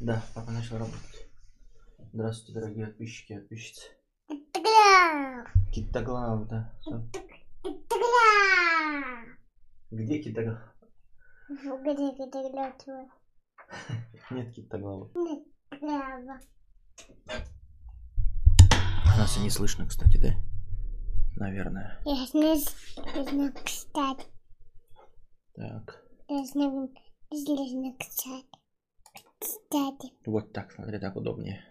Да, папа начал работать. Здравствуйте, дорогие подписчики и подписчицы. Китоглав, да. Всё. Где китоглав? Нет китоглава. Нас и не слышно, кстати, да? Наверное. Я знаю, кстати. Так. Я знаю, кстати. Кстати. Вот так, смотри, так удобнее.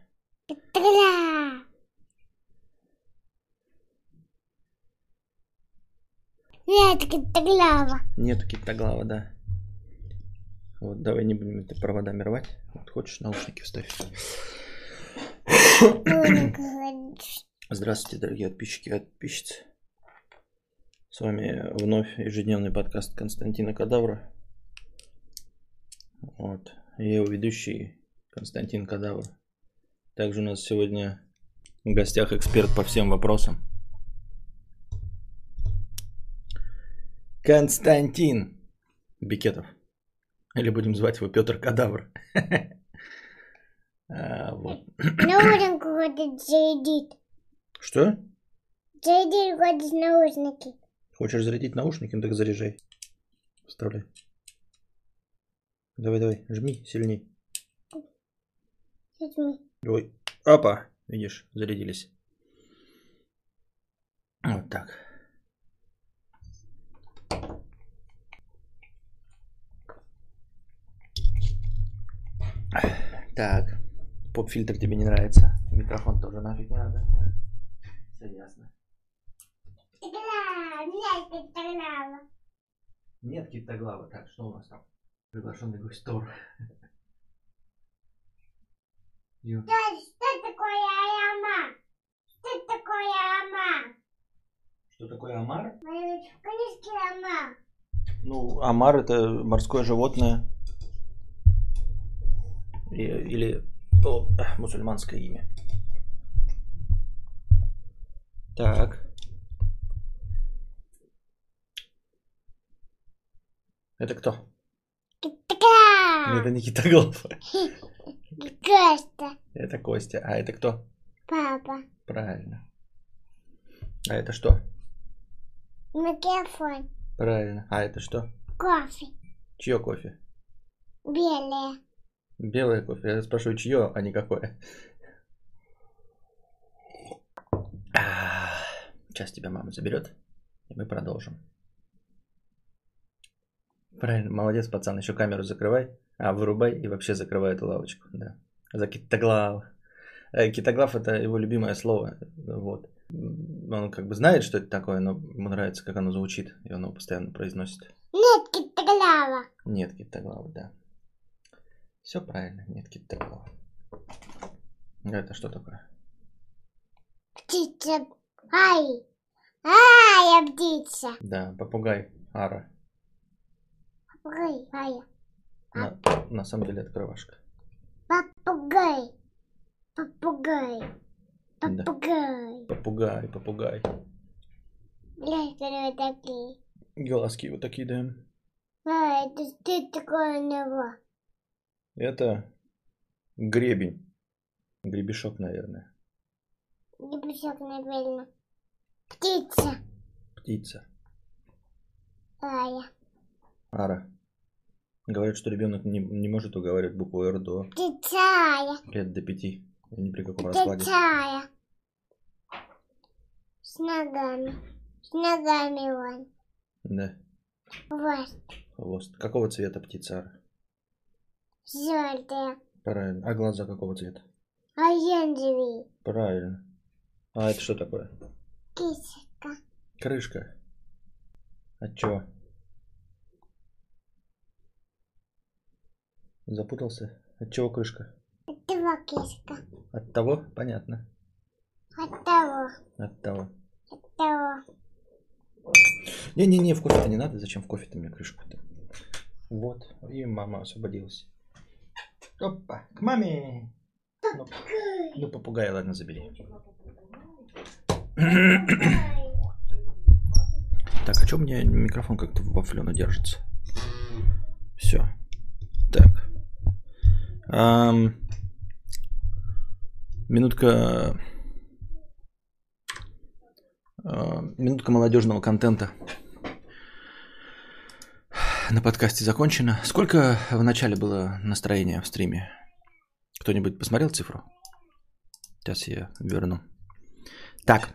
Тыгля. Нет, тыглява. Нету китоглава, да. Вот, давай не будем это проводами рвать. Вот хочешь, наушники вставь. Здравствуйте, дорогие подписчики и подписчицы. С вами вновь ежедневный подкаст Константина Кадавра. Вот. Я его ведущий Константин Кадавр. Также у нас сегодня в гостях эксперт по всем вопросам. Константин Бикетов. Или будем звать его Петр Кадавр. А, Вот. Наушник ходит, зарядит. Что? Зарядит ходит наушники. Хочешь зарядить наушники? Ну так заряжай. Вставляй. Давай, давай, жми сильней. Возьми. Ой, опа, видишь, зарядились. Вот так. Так, поп-фильтр тебе не нравится. Микрофон тоже нафиг не надо. Все ясно. Нет, тыглява. Нет китоглава. Так, что у нас там? Приглашенный гость Тор. Ю. Что, такое аяма? Что такое аяма? Что такое омар? В книжке аяма. Ну, омар это морское животное. Или о, мусульманское имя. Так. Это кто? Это не Китоглав. Костя. Это Костя. А это кто? Папа. Правильно. А это что? Микрофон. Правильно. А это что? Кофе. Чье кофе? Белое. Белое кофе. Я спрашиваю, чье, а не какое. А, Сейчас тебя мама заберет, и мы продолжим. Правильно, молодец, пацан. Еще камеру закрывай. А, вырубай и вообще закрывай эту лавочку. Да. За китоглав. Э, Китоглав это его любимое слово. Вот. Он как бы знает, что это такое, но ему нравится, как оно звучит, и он его постоянно произносит. Нет, тыглява. Нет китоглава, да. Все правильно, нет китоглава. Это что такое? Птица. Ай. Ай, я птица. Да, попугай Ара. Попугай. Ай. На, на самом деле это кровашка. Попугай. Попугай. Да. Попугай. Попугай, попугай. Блядь, которые такие. Глазки вот такие, да. А, это что такое у него? Это гребень. Гребешок, наверное. Писок, наверное. Птица. Птица. Ая. Ара. Говорят, что ребенок не, не может уговаривать букву Р до Птицая. лет до пяти. Ни при каком раскладе. Птицая. С ногами. С ногами он. Да. Вот. Хвост. Какого цвета птица Ара? Желтая. Правильно. А глаза какого цвета? Оранжевый. Правильно. А это что такое? Кисочка. Крышка. От чего? Запутался? От чего крышка? Два киска. От того? Понятно. От того. От того. От того. Не-не-не, в кофе-то не надо. Зачем в кофе-то мне крышка-то? Вот. И мама освободилась. Опа, к маме. Ну, ну, попугая, ладно, забери. Так, а что у меня микрофон как-то во флену держится? Все. Минутка... а, минутка молодежного контента на подкасте закончена. Сколько в начале было настроения в стриме? Кто-нибудь посмотрел цифру? Сейчас я верну. Так.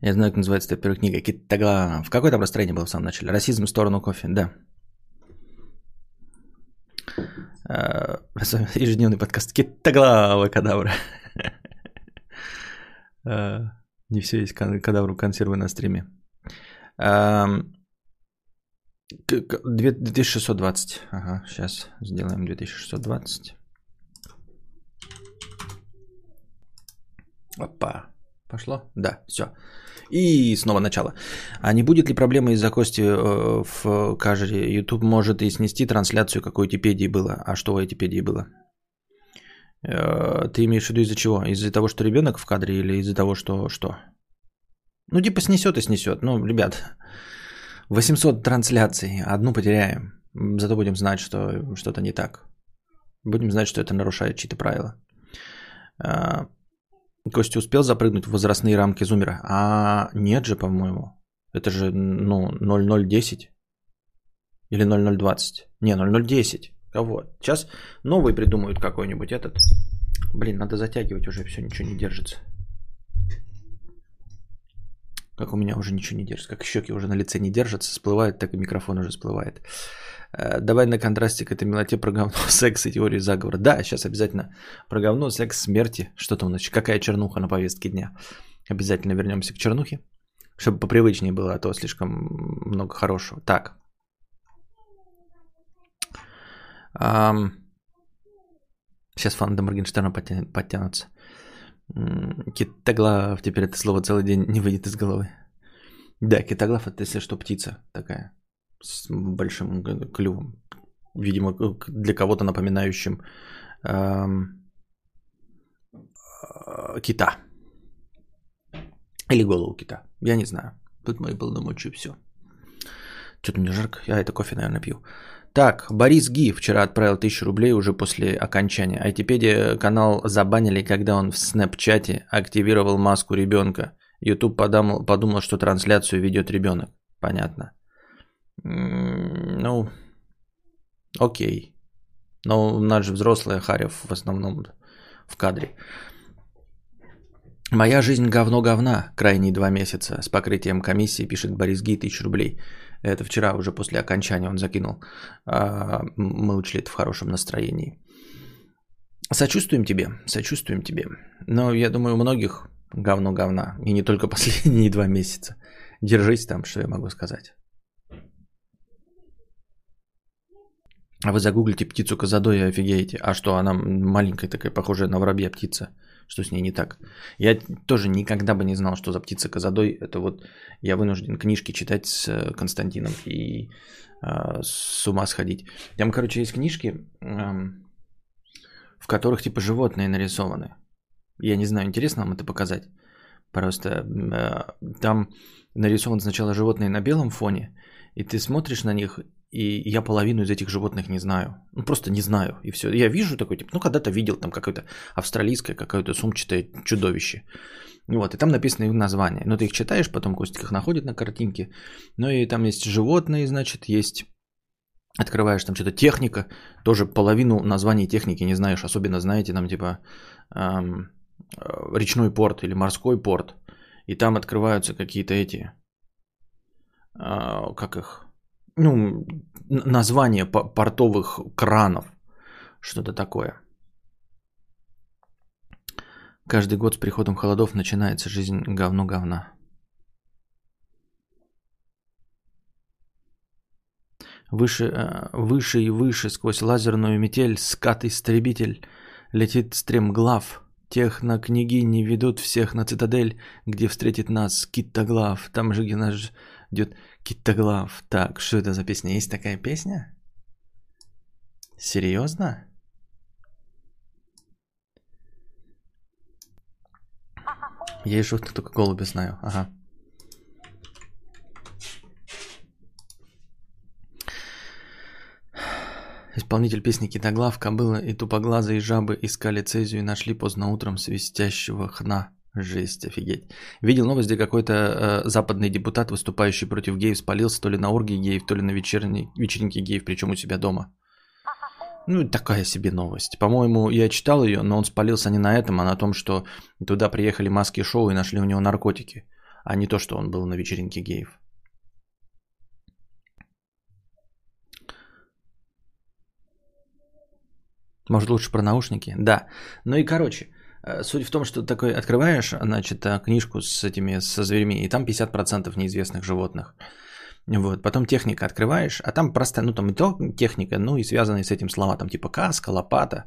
Я знаю, как называется эта первая книга. Китагла. В какое там настроение было в самом начале? Расизм в сторону кофе, да. А, Ежедневный подкаст Китаглава кадавра. А, Не все есть кадавру консервы на стриме. Ам, к- к- две- 2620. Ага, сейчас сделаем 2620. Опа. Пошло? Да, все. И снова начало. А не будет ли проблемы из-за Кости э, в каждой YouTube может и снести трансляцию, как у Этипедии было? А что у Этипедии было? Э, Ты имеешь в виду из-за чего? Из-за того, что ребенок в кадре или из-за того, что что? Ну, типа снесет и снесет. Ну, ребят, 800 трансляций, одну потеряем. Зато будем знать, что что-то не так. Будем знать, что это нарушает чьи-то правила. Костя успел запрыгнуть в возрастные рамки зумера? А нет же, по-моему. Это же, ну, 0010 или 0020. Не, 0010. Кого? Сейчас новый придумают какой-нибудь этот. Блин, надо затягивать уже, все, ничего не держится. Как у меня уже ничего не держится. Как щеки уже на лице не держатся, всплывают, так и микрофон уже всплывает. Э, Давай на контрасте к этой мелоте про говно, секс и теорию заговора. Да, сейчас обязательно про говно, секс, смерти. Что там, значит, какая чернуха на повестке дня. Обязательно вернемся к чернухе, чтобы попривычнее было, а то слишком много хорошего. Так. Сейчас фанаты Моргенштерна подтя- подтянутся. Китоглав, теперь это слово целый день не выйдет из головы. Да, китоглав это, если что, птица такая с большим клювом. Видимо, для кого-то напоминающим эм, э, кита. Или голову кита. Я не знаю. Тут мои полномочия все. Что-то мне жарко. Я это кофе, наверное, пью. Так, Борис Ги вчера отправил 1000 рублей уже после окончания. Айтипедия канал забанили, когда он в снэпчате активировал маску ребенка. YouTube подумал, подумал, что трансляцию ведет ребенок. Понятно. М, Ну, окей. Но у нас же взрослая Харев в основном в кадре. Моя жизнь говно говна. Крайние два месяца. С покрытием комиссии пишет Борис Ги 1000 рублей. Это вчера уже после окончания он закинул. А, Мы учли это в хорошем настроении. Сочувствуем тебе, сочувствуем тебе. Но я думаю, у многих говно говна. И не только последние два месяца. Держись там, что я могу сказать. А вы загуглите птицу Казадой и офигеете. А что, она маленькая такая, похожая на воробья птица. Что с ней не так? Я тоже никогда бы не знал, что за птица Казадой. Это вот я вынужден книжки читать с э, Константином и э, с ума сходить. Там, короче, есть книжки, эм, в которых типа животные нарисованы. Я не знаю, интересно вам это показать. Просто э, там нарисованы сначала животные на белом фоне, и ты смотришь на них, и я половину из этих животных не знаю. Ну, просто не знаю, и все. Я вижу такой, типа, ну, когда-то видел там какое-то австралийское, какое-то сумчатое чудовище. Вот, и там написано их название. Но ты их читаешь, потом Костик их находит на картинке. Ну, и там есть животные, значит, есть... Открываешь там что-то техника, тоже половину названий техники не знаешь, особенно знаете там типа эм, речной порт или морской порт, и там открываются какие-то эти, э, как их, ну, н- названия по- портовых кранов, что-то такое. Каждый год с приходом холодов начинается жизнь говно говна. Выше, э, выше и выше сквозь лазерную метель скат-истребитель летит стремглав. Тех на книги не ведут всех на цитадель, где встретит нас Киттоглав. Там же, где нас ждет Киттоглав. Так, что это за песня? Есть такая песня? Серьезно? Я и шутку только голуби знаю. Ага. Исполнитель песни Китоглав, Кобыла и Тупоглазые жабы искали цезию и нашли поздно утром свистящего хна. Жесть, офигеть. Видел новость, где какой-то э, западный депутат, выступающий против геев, спалился то ли на оргии геев, то ли на вечерней, вечеринке геев, причем у себя дома. Ну, такая себе новость. По-моему, я читал ее, но он спалился не на этом, а на том, что туда приехали маски шоу и нашли у него наркотики, а не то, что он был на вечеринке геев. Может, лучше про наушники? Да. Ну и короче, суть в том, что такой открываешь, значит, э, книжку с этими, со зверями, и там 50% неизвестных животных. Вот, потом техника открываешь, а там просто, ну там и то техника, ну и связанные с этим слова, там типа каска, лопата,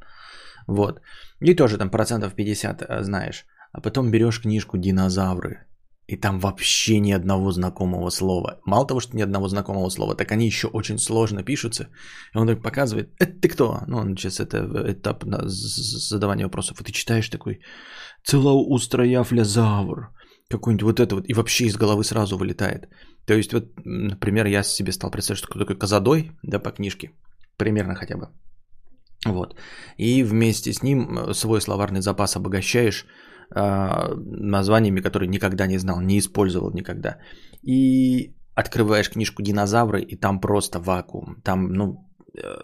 вот. И тоже там процентов 50 э, знаешь. А потом берешь книжку «Динозавры», и там вообще ни одного знакомого слова. Мало того, что ни одного знакомого слова, так они еще очень сложно пишутся. И он так показывает, это ты кто? Ну, он сейчас это этап задавания вопросов. И ты читаешь такой, целоустрояфлязавр. Какой-нибудь вот это вот. И вообще из головы сразу вылетает. То есть, вот, например, я себе стал представлять, что такой Казадой, да, по книжке. Примерно хотя бы. Вот. И вместе с ним э, свой словарный запас обогащаешь названиями, которые никогда не знал, не использовал никогда. И открываешь книжку «Динозавры», и там просто вакуум. Там, ну, э,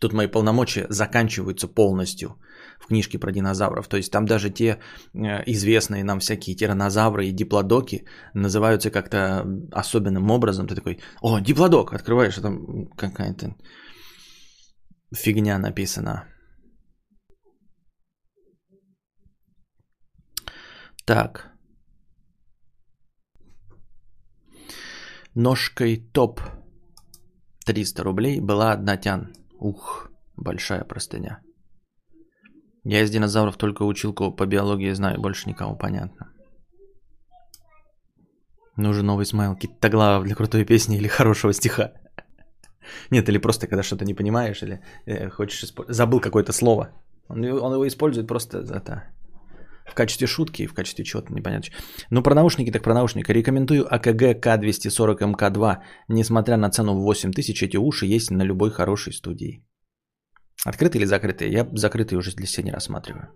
тут мои полномочия заканчиваются полностью в книжке про динозавров. То есть там даже те э, известные нам всякие тиранозавры и диплодоки называются как-то особенным образом. Ты такой, о, диплодок, открываешь, а там какая-то фигня написана. Так. Ножкой топ 300 рублей была одна тян. Ух, большая простыня. Я из динозавров только училку по биологии знаю, больше никого понятно. Нужен новый смайл Китоглава для крутой песни или хорошего стиха. Нет, или просто когда что-то не понимаешь, или э, хочешь использовать. Забыл какое-то слово. Он, он его использует просто за это. В качестве шутки и в качестве чего-то непонятно. Ну, про наушники, так про наушники. Рекомендую АКГ К240МК2. Несмотря на цену в 8000, эти уши есть на любой хорошей студии. Открытые или закрытые? Я закрытые уже для себя не рассматриваю.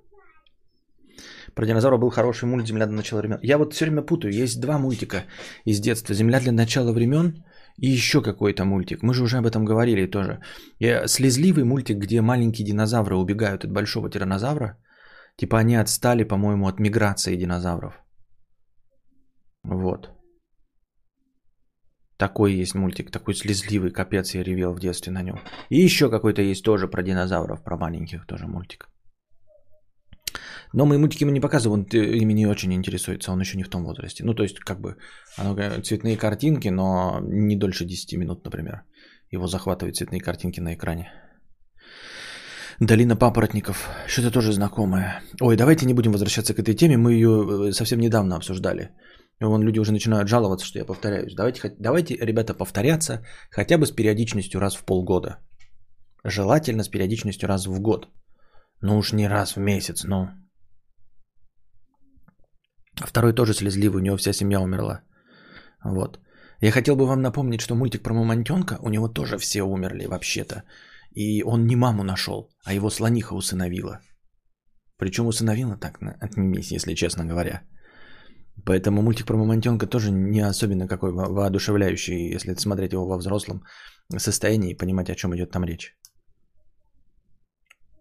Про динозавра был хороший мульт «Земля для начала времен». Я вот все время путаю. Есть два мультика из детства. «Земля для начала времен» и еще какой-то мультик. Мы же уже об этом говорили тоже. Я, слезливый мультик, где маленькие динозавры убегают от большого тиранозавра. Типа они отстали, по-моему, от миграции динозавров. Вот. Такой есть мультик, такой слезливый, капец, я ревел в детстве на нем. И еще какой-то есть тоже про динозавров, про маленьких тоже мультик. Но мои мультики ему не показывают, он э, ими не очень интересуется, он еще не в том возрасте. Ну, то есть, как бы, оно, цветные картинки, но не дольше 10 минут, например. Его захватывают цветные картинки на экране. Долина папоротников. Что-то тоже знакомое. Ой, давайте не будем возвращаться к этой теме. Мы ее э, совсем недавно обсуждали. Вон люди уже начинают жаловаться, что я повторяюсь. Давайте, давайте, ребята, повторяться хотя бы с периодичностью раз в полгода. Желательно с периодичностью раз в год. Ну уж не раз в месяц, но... Второй тоже слезливый, у него вся семья умерла. Вот. Я хотел бы вам напомнить, что мультик про мамонтенка, у него тоже все умерли вообще-то. И он не маму нашел, а его слониха усыновила. Причем усыновила так, отнимись, если честно говоря. Поэтому мультик про мамонтенка тоже не особенно какой воодушевляющий, если смотреть его во взрослом состоянии и понимать, о чем идет там речь.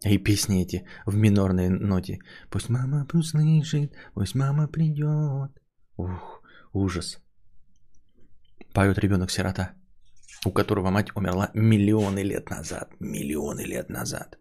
И песни эти в минорной ноте. Пусть мама услышит, пусть мама придет. Ух, ужас. Поет ребенок-сирота, у которого мать умерла миллионы лет назад. Миллионы лет назад.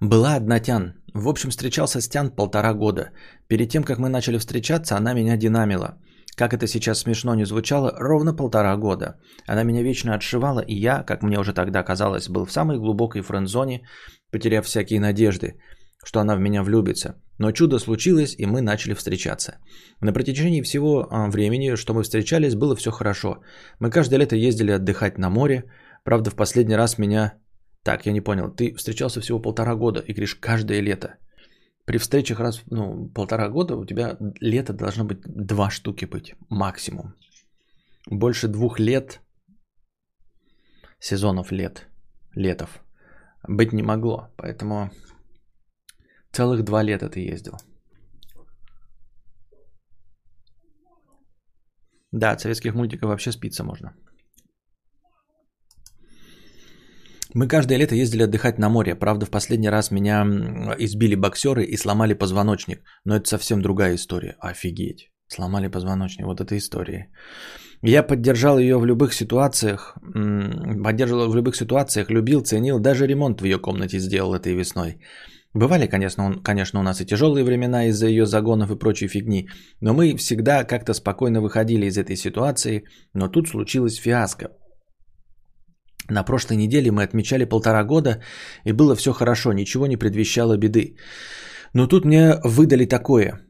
Была одна Тян. В общем, встречался с Тян полтора года. Перед тем, как мы начали встречаться, она меня динамила. Как это сейчас смешно не звучало, ровно полтора года. Она меня вечно отшивала, и я, как мне уже тогда казалось, был в самой глубокой френд-зоне, потеряв всякие надежды, что она в меня влюбится. Но чудо случилось, и мы начали встречаться. На протяжении всего а, времени, что мы встречались, было все хорошо. Мы каждое лето ездили отдыхать на море. Правда, в последний раз меня так, я не понял. Ты встречался всего полтора года и говоришь каждое лето. При встречах раз ну, полтора года у тебя лето должно быть два штуки быть максимум. больше двух лет, сезонов лет, летов, быть не могло. Поэтому целых два лета ты ездил. Да, от советских мультиков вообще спиться можно. Мы каждое лето ездили отдыхать на море. Правда, в последний раз меня избили боксеры и сломали позвоночник. Но это совсем другая история. Офигеть. Сломали позвоночник. Вот это история. Я поддержал ее в любых ситуациях. Поддерживал в любых ситуациях. Любил, ценил. Даже ремонт в ее комнате сделал этой весной. Бывали, конечно, конечно, у нас и тяжелые времена из-за ее загонов и прочей фигни, но мы всегда как-то спокойно выходили из этой ситуации, но тут случилась фиаско. На прошлой неделе мы отмечали полтора года, и было все хорошо, ничего не предвещало беды. Но тут мне выдали такое.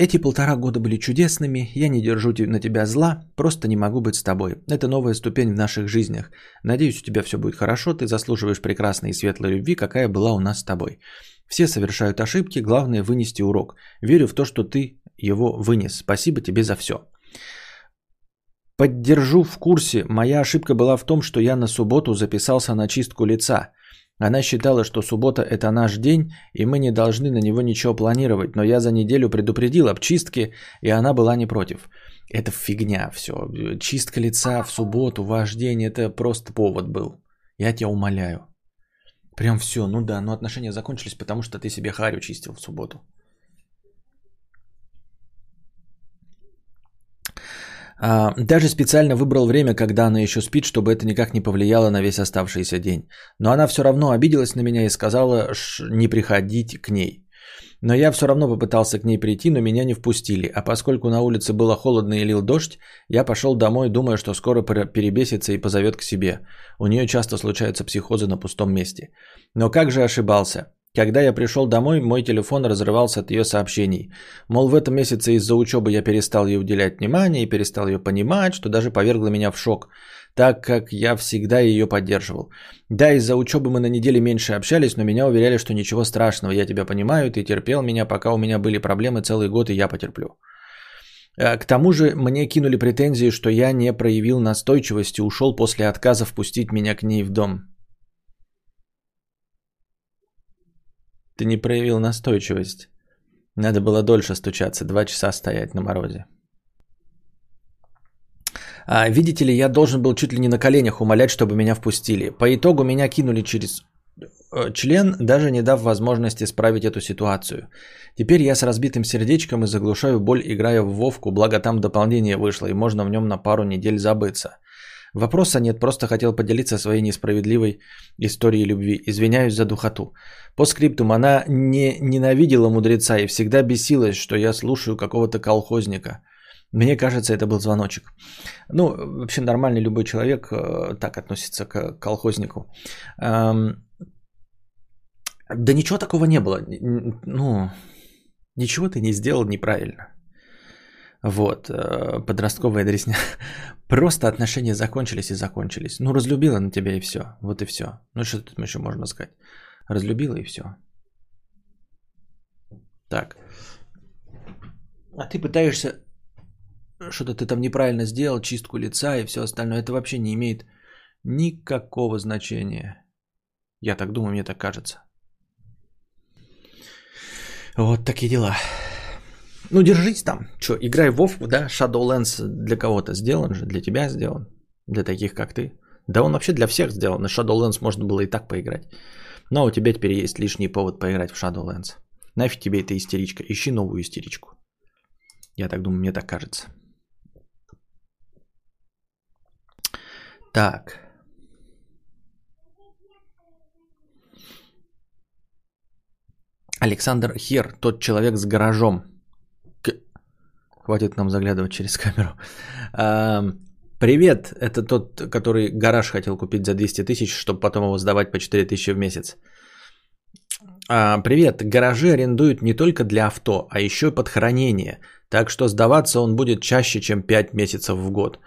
Эти полтора года были чудесными, я не держу на тебя зла, просто не могу быть с тобой. Это новая ступень в наших жизнях. Надеюсь, у тебя все будет хорошо, ты заслуживаешь прекрасной и светлой любви, какая была у нас с тобой. Все совершают ошибки, главное вынести урок. Верю в то, что ты его вынес. Спасибо тебе за все. Поддержу в курсе. Моя ошибка была в том, что я на субботу записался на чистку лица. Она считала, что суббота – это наш день, и мы не должны на него ничего планировать. Но я за неделю предупредил об чистке, и она была не против. Это фигня все. Чистка лица в субботу, ваш день – это просто повод был. Я тебя умоляю. Прям все, ну да, но отношения закончились, потому что ты себе харю чистил в субботу. Даже специально выбрал время, когда она еще спит, чтобы это никак не повлияло на весь оставшийся день. Но она все равно обиделась на меня и сказала не приходить к ней. Но я все равно попытался к ней прийти, но меня не впустили. А поскольку на улице было холодно и лил дождь, я пошел домой, думая, что скоро перебесится и позовет к себе. У нее часто случаются психозы на пустом месте. Но как же ошибался? Когда я пришел домой, мой телефон разрывался от ее сообщений. Мол, в этом месяце из-за учебы я перестал ей уделять внимание и перестал ее понимать, что даже повергло меня в шок, так как я всегда ее поддерживал. Да, из-за учебы мы на неделе меньше общались, но меня уверяли, что ничего страшного, я тебя понимаю, ты терпел меня, пока у меня были проблемы целый год, и я потерплю. А, к тому же мне кинули претензии, что я не проявил настойчивости, ушел после отказа впустить меня к ней в дом. Ты не проявил настойчивость. Надо было дольше стучаться, два часа стоять на морозе. А, видите ли, я должен был чуть ли не на коленях умолять, чтобы меня впустили. По итогу меня кинули через э, член, даже не дав возможности исправить эту ситуацию. Теперь я с разбитым сердечком и заглушаю боль, играя в Вовку, благо там дополнение вышло, и можно в нем на пару недель забыться. Вопроса нет, просто хотел поделиться своей несправедливой историей любви. Извиняюсь за духоту. По скриптум, она не ненавидела мудреца и всегда бесилась, что я слушаю какого-то колхозника. Мне кажется, это был звоночек. Ну, вообще нормальный любой человек э, так относится к колхознику. Эм, да ничего такого не было. Ну, ничего ты не сделал неправильно. Вот, э, подростковая дресня. Просто отношения закончились и закончились. Ну, разлюбила на тебя и все. Вот и все. Ну, что тут еще можно сказать? Разлюбила и все. Так. А ты пытаешься что-то ты там неправильно сделал, чистку лица и все остальное. Это вообще не имеет никакого значения. Я так думаю, мне так кажется. Вот такие дела. Ну, держись там. Что, играй в Вовку, да? Shadowlands для кого-то сделан же, для тебя сделан. Для таких, как ты. Да он вообще для всех сделан. На Shadowlands можно было и так поиграть. Но у тебя теперь есть лишний повод поиграть в Shadowlands. Нафиг тебе эта истеричка. Ищи новую истеричку. Я так думаю, мне так кажется. Так. Александр Хер, тот человек с гаражом. Хватит нам заглядывать через камеру. Привет, это тот, который гараж хотел купить за 200 тысяч, чтобы потом его сдавать по 4 тысячи в месяц. А, привет, гаражи арендуют не только для авто, а еще и под хранение. Так что сдаваться он будет чаще, чем 5 месяцев в год.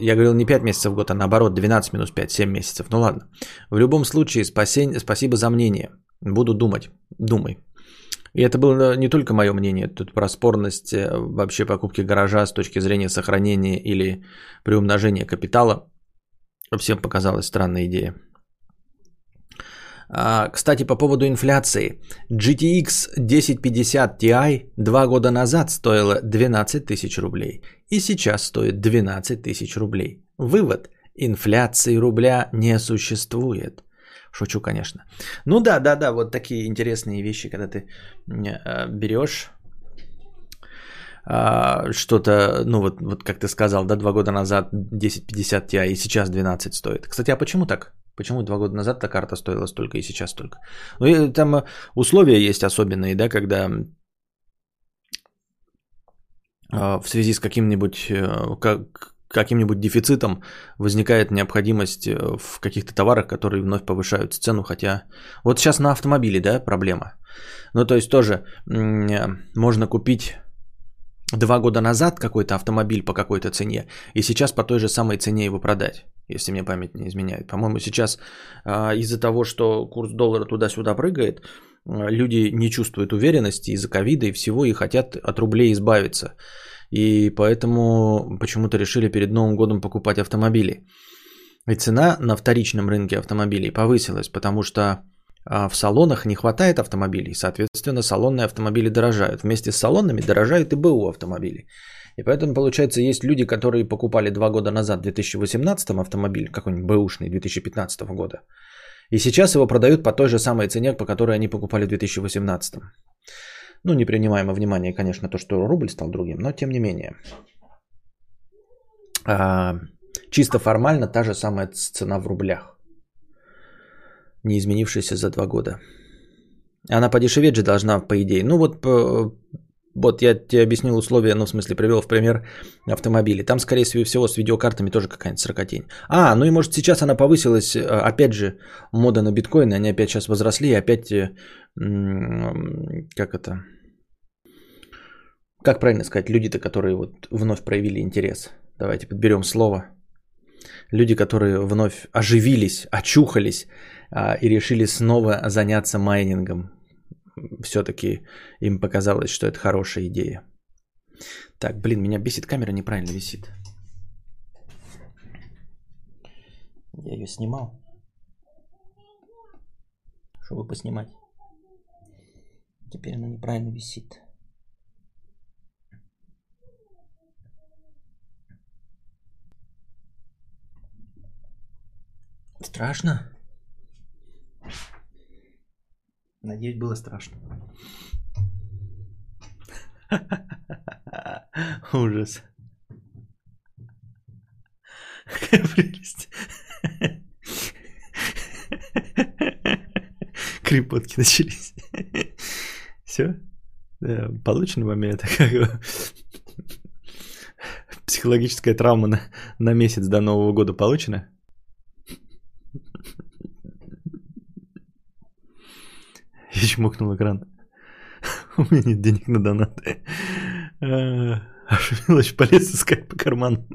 Я говорил не 5 месяцев в год, а наоборот 12 минус 5, 7 месяцев. Ну ладно. В любом случае, спасень, спасибо за мнение. Буду думать. Думай. И это было не только мое мнение, тут про спорность э, вообще покупки гаража с точки зрения сохранения или приумножения капитала. Всем показалась странная идея. А, кстати, по поводу инфляции. GTX 1050 Ti два года назад стоила 12 тысяч рублей. И сейчас стоит 12 тысяч рублей. Вывод. Инфляции рубля не существует. Шучу, конечно. Ну да, да, да, вот такие интересные вещи, когда ты э, берешь э, что-то, ну вот, вот как ты сказал, да, два года назад 1050 Ti и сейчас 12 стоит. Кстати, а почему так? Почему два года назад эта карта стоила столько и сейчас столько? Ну, и там условия есть особенные, да, когда э, в связи с каким-нибудь, э, как, каким-нибудь дефицитом возникает необходимость э, в каких-то товарах, которые вновь повышают цену, хотя вот сейчас на автомобиле, да, проблема. Ну, то есть тоже э, можно купить два года назад какой-то автомобиль по какой-то цене, и сейчас по той же самой цене его продать, если мне память не изменяет. По-моему, сейчас э, из-за того, что курс доллара туда-сюда прыгает, люди не чувствуют уверенности из-за ковида и всего, и хотят от рублей избавиться. И поэтому почему-то решили перед Новым годом покупать автомобили. И цена на вторичном рынке автомобилей повысилась, потому что а, в салонах не хватает автомобилей, соответственно, салонные автомобили дорожают. Вместе с салонными дорожают и БУ автомобили. И поэтому, получается, есть люди, которые покупали два года назад, в 2018 автомобиль, какой-нибудь бэушный 2015 года, и сейчас его продают по той же самой цене, по которой они покупали в 2018. Ну, не принимаем во внимание, конечно, то, что рубль стал другим, но тем не менее. А, чисто формально та же самая цена в рублях. Не изменившаяся за два года. Она подешеветь же должна, по идее. Ну вот, вот я тебе объяснил условия, ну в смысле привел в пример автомобили. Там, скорее всего, с видеокартами тоже какая-нибудь сорокотень. А, ну и может сейчас она повысилась, опять же, мода на биткоины, они опять сейчас возросли, и опять э, как это, как правильно сказать, люди-то, которые вот вновь проявили интерес. Давайте подберем слово. Люди, которые вновь оживились, очухались а, и решили снова заняться майнингом. Все-таки им показалось, что это хорошая идея. Так, блин, меня бесит, камера неправильно висит. Я ее снимал. Чтобы поснимать. Теперь она неправильно висит. Страшно? Надеюсь, было страшно. Ужас. Какая прелесть. Крепотки начались. Все? Да, получен момент. Как Психологическая травма на, на месяц до Нового года получена? Я чмокнул экран. У меня нет денег на донаты. Аж Милоч полез искать по карману.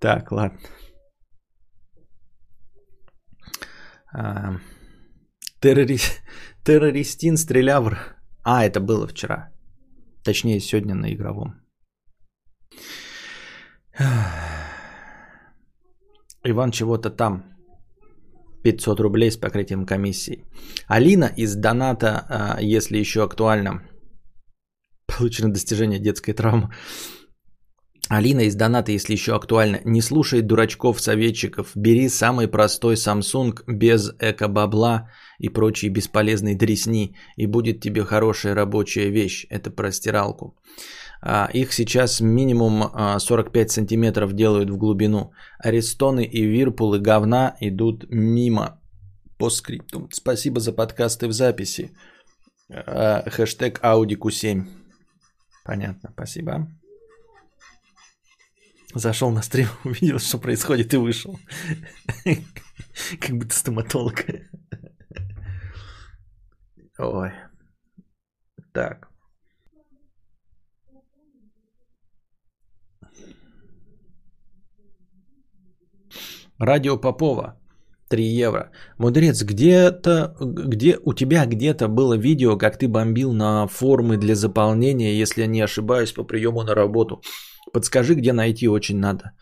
Так, ладно. А, террорист, террористин стрелявр. А, это было вчера. Точнее, сегодня на игровом. Иван чего-то там. 500 рублей с покрытием комиссии. Алина из доната, а, если еще актуально, получено достижение детской травмы. Алина из доната, если еще актуально, не слушай дурачков-советчиков, бери самый простой Samsung без эко-бабла и прочие бесполезные дресни, и будет тебе хорошая рабочая вещь, это про стиралку. А, их сейчас минимум 45 а, сантиметров делают в глубину. Арестоны и вирпулы говна идут мимо. По скрипту. Спасибо за подкасты в записи. А, хэштег Audi 7 Понятно, спасибо. Зашел на стрим, увидел, что происходит и вышел. Как будто стоматолог. Ой. Так. Радио Попова. 3 евро. Мудрец, где-то, где у тебя где-то было видео, как ты бомбил на формы для заполнения, если я не ошибаюсь, по приему на работу. Подскажи, где найти, очень надо.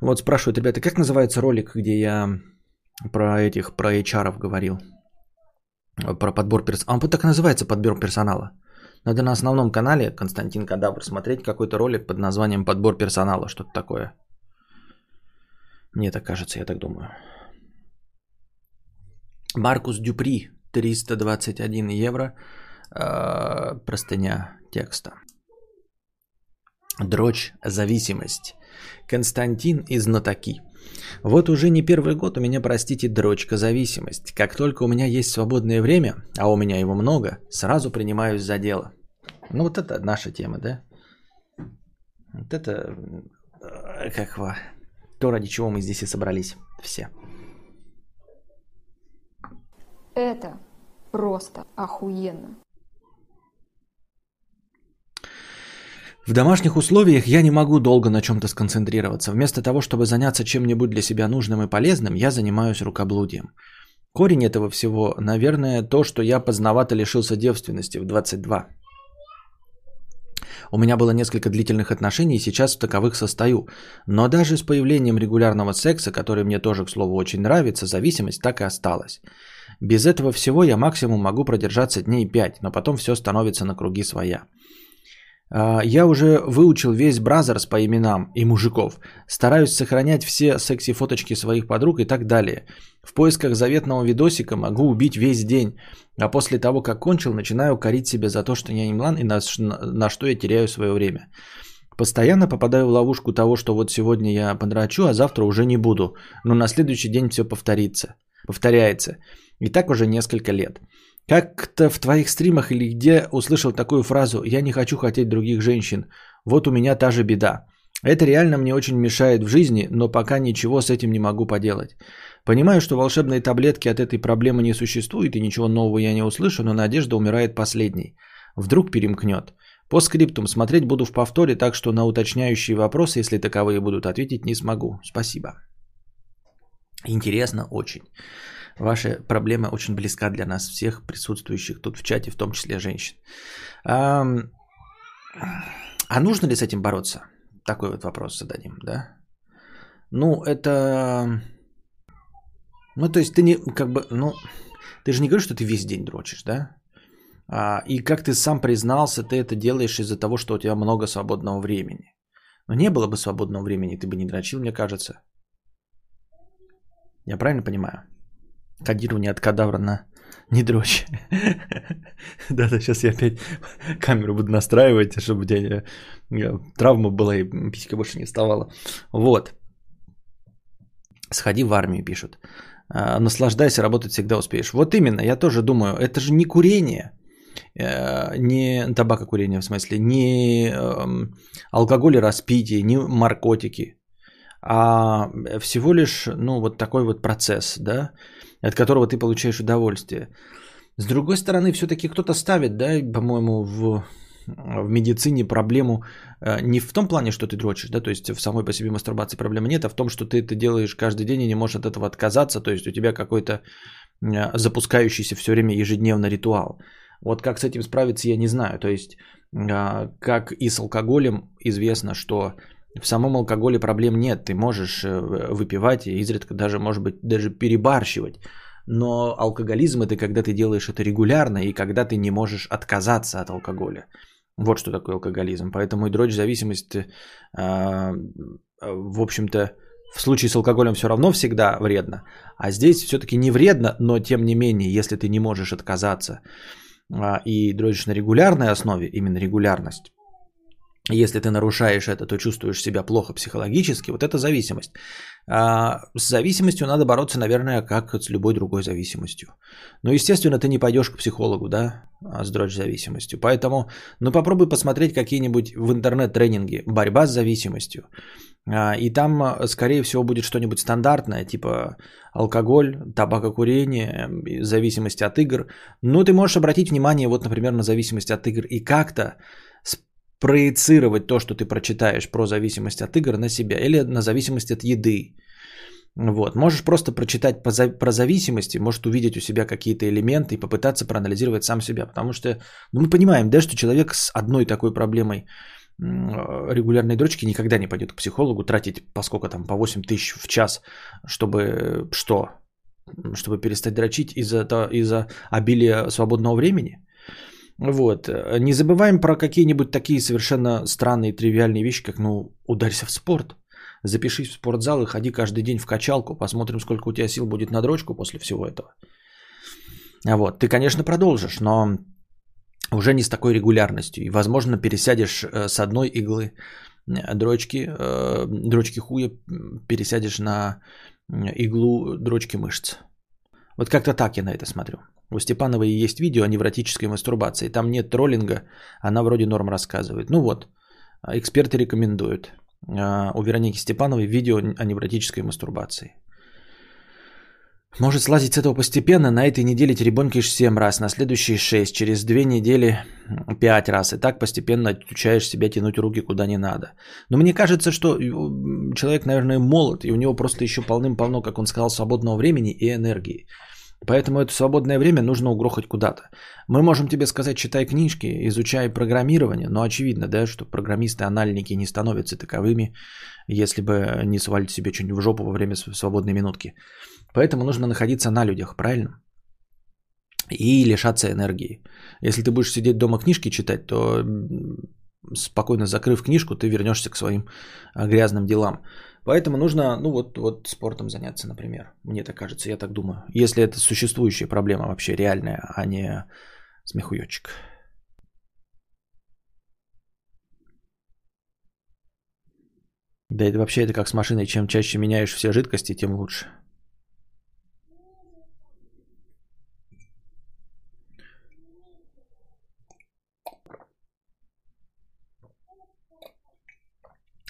Вот спрашивают, ребята, как называется ролик, где я про этих, про HR говорил? Про подбор персонала. Он так и называется, подбор персонала. Надо на основном канале Константин Кадавр смотреть какой-то ролик под названием «Подбор персонала», что-то такое. Мне так кажется, я так думаю. Маркус Дюпри, 321 евро. Э, простыня текста. Дрочь, зависимость. Константин из Натаки. Вот уже не первый год у меня, простите, дрочка зависимость. Как только у меня есть свободное время, а у меня его много, сразу принимаюсь за дело. Ну вот это наша тема, да? Вот это, э, как во, то, ради чего мы здесь и собрались все. Это просто охуенно. В домашних условиях я не могу долго на чем-то сконцентрироваться. Вместо того, чтобы заняться чем-нибудь для себя нужным и полезным, я занимаюсь рукоблудием. Корень этого всего, наверное, то, что я поздновато лишился девственности в 22. У меня было несколько длительных отношений, и сейчас в таковых состою. Но даже с появлением регулярного секса, который мне тоже, к слову, очень нравится, зависимость так и осталась. Без этого всего я максимум могу продержаться дней 5, но потом все становится на круги своя. А, я уже выучил весь бразерс по именам и мужиков. Стараюсь сохранять все секси-фоточки своих подруг и так далее. В поисках заветного видосика могу убить весь день. А после того, как кончил, начинаю корить себя за то, что я не млан и на, на что я теряю свое время. Постоянно попадаю в ловушку того, что вот сегодня я подрачу, а завтра уже не буду. Но на следующий день все повторится. Повторяется. И так уже несколько лет. Как-то в твоих стримах или где услышал такую фразу «Я не хочу хотеть других женщин, вот у меня та же беда». Это реально мне очень мешает в жизни, но пока ничего с этим не могу поделать. Понимаю, что волшебные таблетки от этой проблемы не существует и ничего нового я не услышу, но надежда умирает последней. Вдруг перемкнет. По скриптум смотреть буду в повторе, так что на уточняющие вопросы, если таковые будут ответить, не смогу. Спасибо. Интересно очень. Ваша проблема очень близка для нас всех присутствующих тут в чате, в том числе женщин. А, а нужно ли с этим бороться? Такой вот вопрос зададим, да? Ну, это... Ну, то есть ты не, как бы, ну, ты же не говоришь, что ты весь день дрочишь, да? А, и как ты сам признался, ты это делаешь из-за того, что у тебя много свободного времени. Но не было бы свободного времени, ты бы не дрочил, мне кажется. Я правильно понимаю? Кодирование от кадавра на не дрочь. Да-да, сейчас я опять камеру буду настраивать, чтобы у тебя травма была и писька больше не вставала. Вот. Сходи в армию, пишут. А, наслаждайся, работать всегда успеешь. Вот именно, я тоже думаю, это же не курение, э, не табакокурение в смысле, не эм, алкоголь и распитие, не наркотики, а всего лишь, ну, вот такой вот процесс, да, от которого ты получаешь удовольствие. С другой стороны, все-таки кто-то ставит, да, по-моему, в, в медицине проблему э, не в том плане, что ты дрочишь, да, то есть в самой по себе мастурбации проблемы нет, а в том, что ты это делаешь каждый день и не можешь от этого отказаться, то есть у тебя какой-то э, запускающийся все время ежедневно ритуал. Вот как с этим справиться, я не знаю. То есть, э, как и с алкоголем, известно, что в самом алкоголе проблем нет. Ты можешь э, выпивать и изредка даже, может быть, даже перебарщивать. Но алкоголизм это когда ты делаешь это регулярно и когда ты не можешь отказаться от алкоголя. Вот что такое алкоголизм. Поэтому и дрочь зависимость, э, в общем-то, в случае с алкоголем все равно всегда вредно. А здесь все-таки не вредно, но тем не менее, если ты не можешь отказаться а, и дрочишь на регулярной основе, именно регулярность, если ты нарушаешь это, то чувствуешь себя плохо психологически. Вот это зависимость. А с зависимостью надо бороться, наверное, как с любой другой зависимостью. Но, естественно, ты не пойдешь к психологу, да, а с дрочь зависимостью. Поэтому, ну, попробуй посмотреть какие-нибудь в интернет-тренинги «Борьба с зависимостью». А, и там, скорее всего, будет что-нибудь стандартное, типа алкоголь, табакокурение, зависимость от игр. Ну, ты можешь обратить внимание, вот, например, на зависимость от игр и как-то проецировать то, что ты прочитаешь про зависимость от игр на себя или на зависимость от еды. Вот. Можешь просто прочитать про зависимости, может увидеть у себя какие-то элементы и попытаться проанализировать сам себя. Потому что ну, мы понимаем, да, что человек с одной такой проблемой э, регулярной дрочки никогда не пойдет к психологу тратить по сколько там, по 8 тысяч в час, чтобы что? Чтобы перестать дрочить из-за, из-за обилия свободного времени? Вот. Не забываем про какие-нибудь такие совершенно странные, тривиальные вещи, как, ну, ударься в спорт. Запишись в спортзал и ходи каждый день в качалку. Посмотрим, сколько у тебя сил будет на дрочку после всего этого. А Вот. Ты, конечно, продолжишь, но уже не с такой регулярностью. И, возможно, пересядешь э, с одной иглы э, дрочки, э, дрочки хуя, пересядешь на иглу дрочки мышц. Вот как-то так я на это смотрю. У Степановой есть видео о невротической мастурбации. Там нет троллинга, она вроде норм рассказывает. Ну вот, а, эксперты рекомендуют. А, У Вероники Степановой видео о невротической мастурбации. Может слазить с этого постепенно. На этой неделе теребонькаешь 7 раз, на следующие 6, через 2 недели 5 раз. И так постепенно отучаешь себя тянуть руки куда не надо. Но мне кажется, что м, человек, наверное, молод, и у него просто еще полным-полно, как он сказал, свободного времени и энергии. Поэтому это свободное время нужно угрохать куда-то. Мы можем тебе сказать, читай книжки, изучай программирование, но очевидно, да, что программисты-анальники не становятся таковыми, если бы не свалить себе что-нибудь в жопу во время св- свободной минутки. Поэтому нужно находиться на людях, правильно? И лишаться энергии. Если ты будешь сидеть дома книжки читать, то спокойно закрыв книжку, ты вернешься к своим а, грязным делам. Поэтому нужно, ну вот, вот спортом заняться, например. Мне так кажется, я так думаю. Если это существующая проблема вообще реальная, а не смехуёчек. Да это вообще это как с машиной. Чем чаще меняешь все жидкости, тем лучше.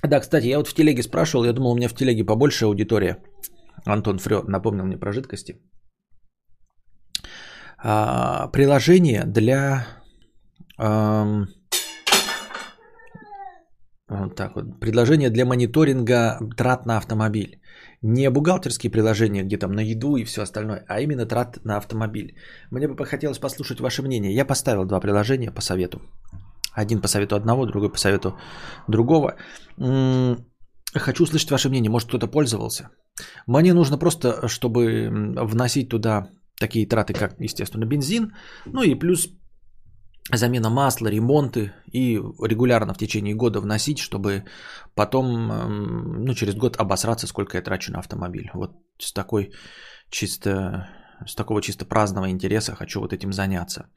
Да, кстати, я вот в телеге спрашивал, я думал, у меня в телеге побольше аудитория. Антон Фрё напомнил мне про жидкости. А, приложение для... ам, вот так вот. Предложение для мониторинга трат на автомобиль. Не бухгалтерские приложения, где там на еду и все остальное, а именно трат на автомобиль. Мне бы хотелось послушать ваше мнение. Я поставил два приложения по совету. Один по совету одного, другой по совету другого. Хочу услышать ваше мнение. Может, кто-то пользовался? Мне нужно просто, чтобы вносить туда такие траты, как, естественно, бензин, ну и плюс замена масла, ремонты и регулярно в течение года вносить, чтобы потом, ну, через год обосраться, сколько я трачу на автомобиль. Вот с такой чисто с такого чисто праздного интереса хочу вот этим заняться.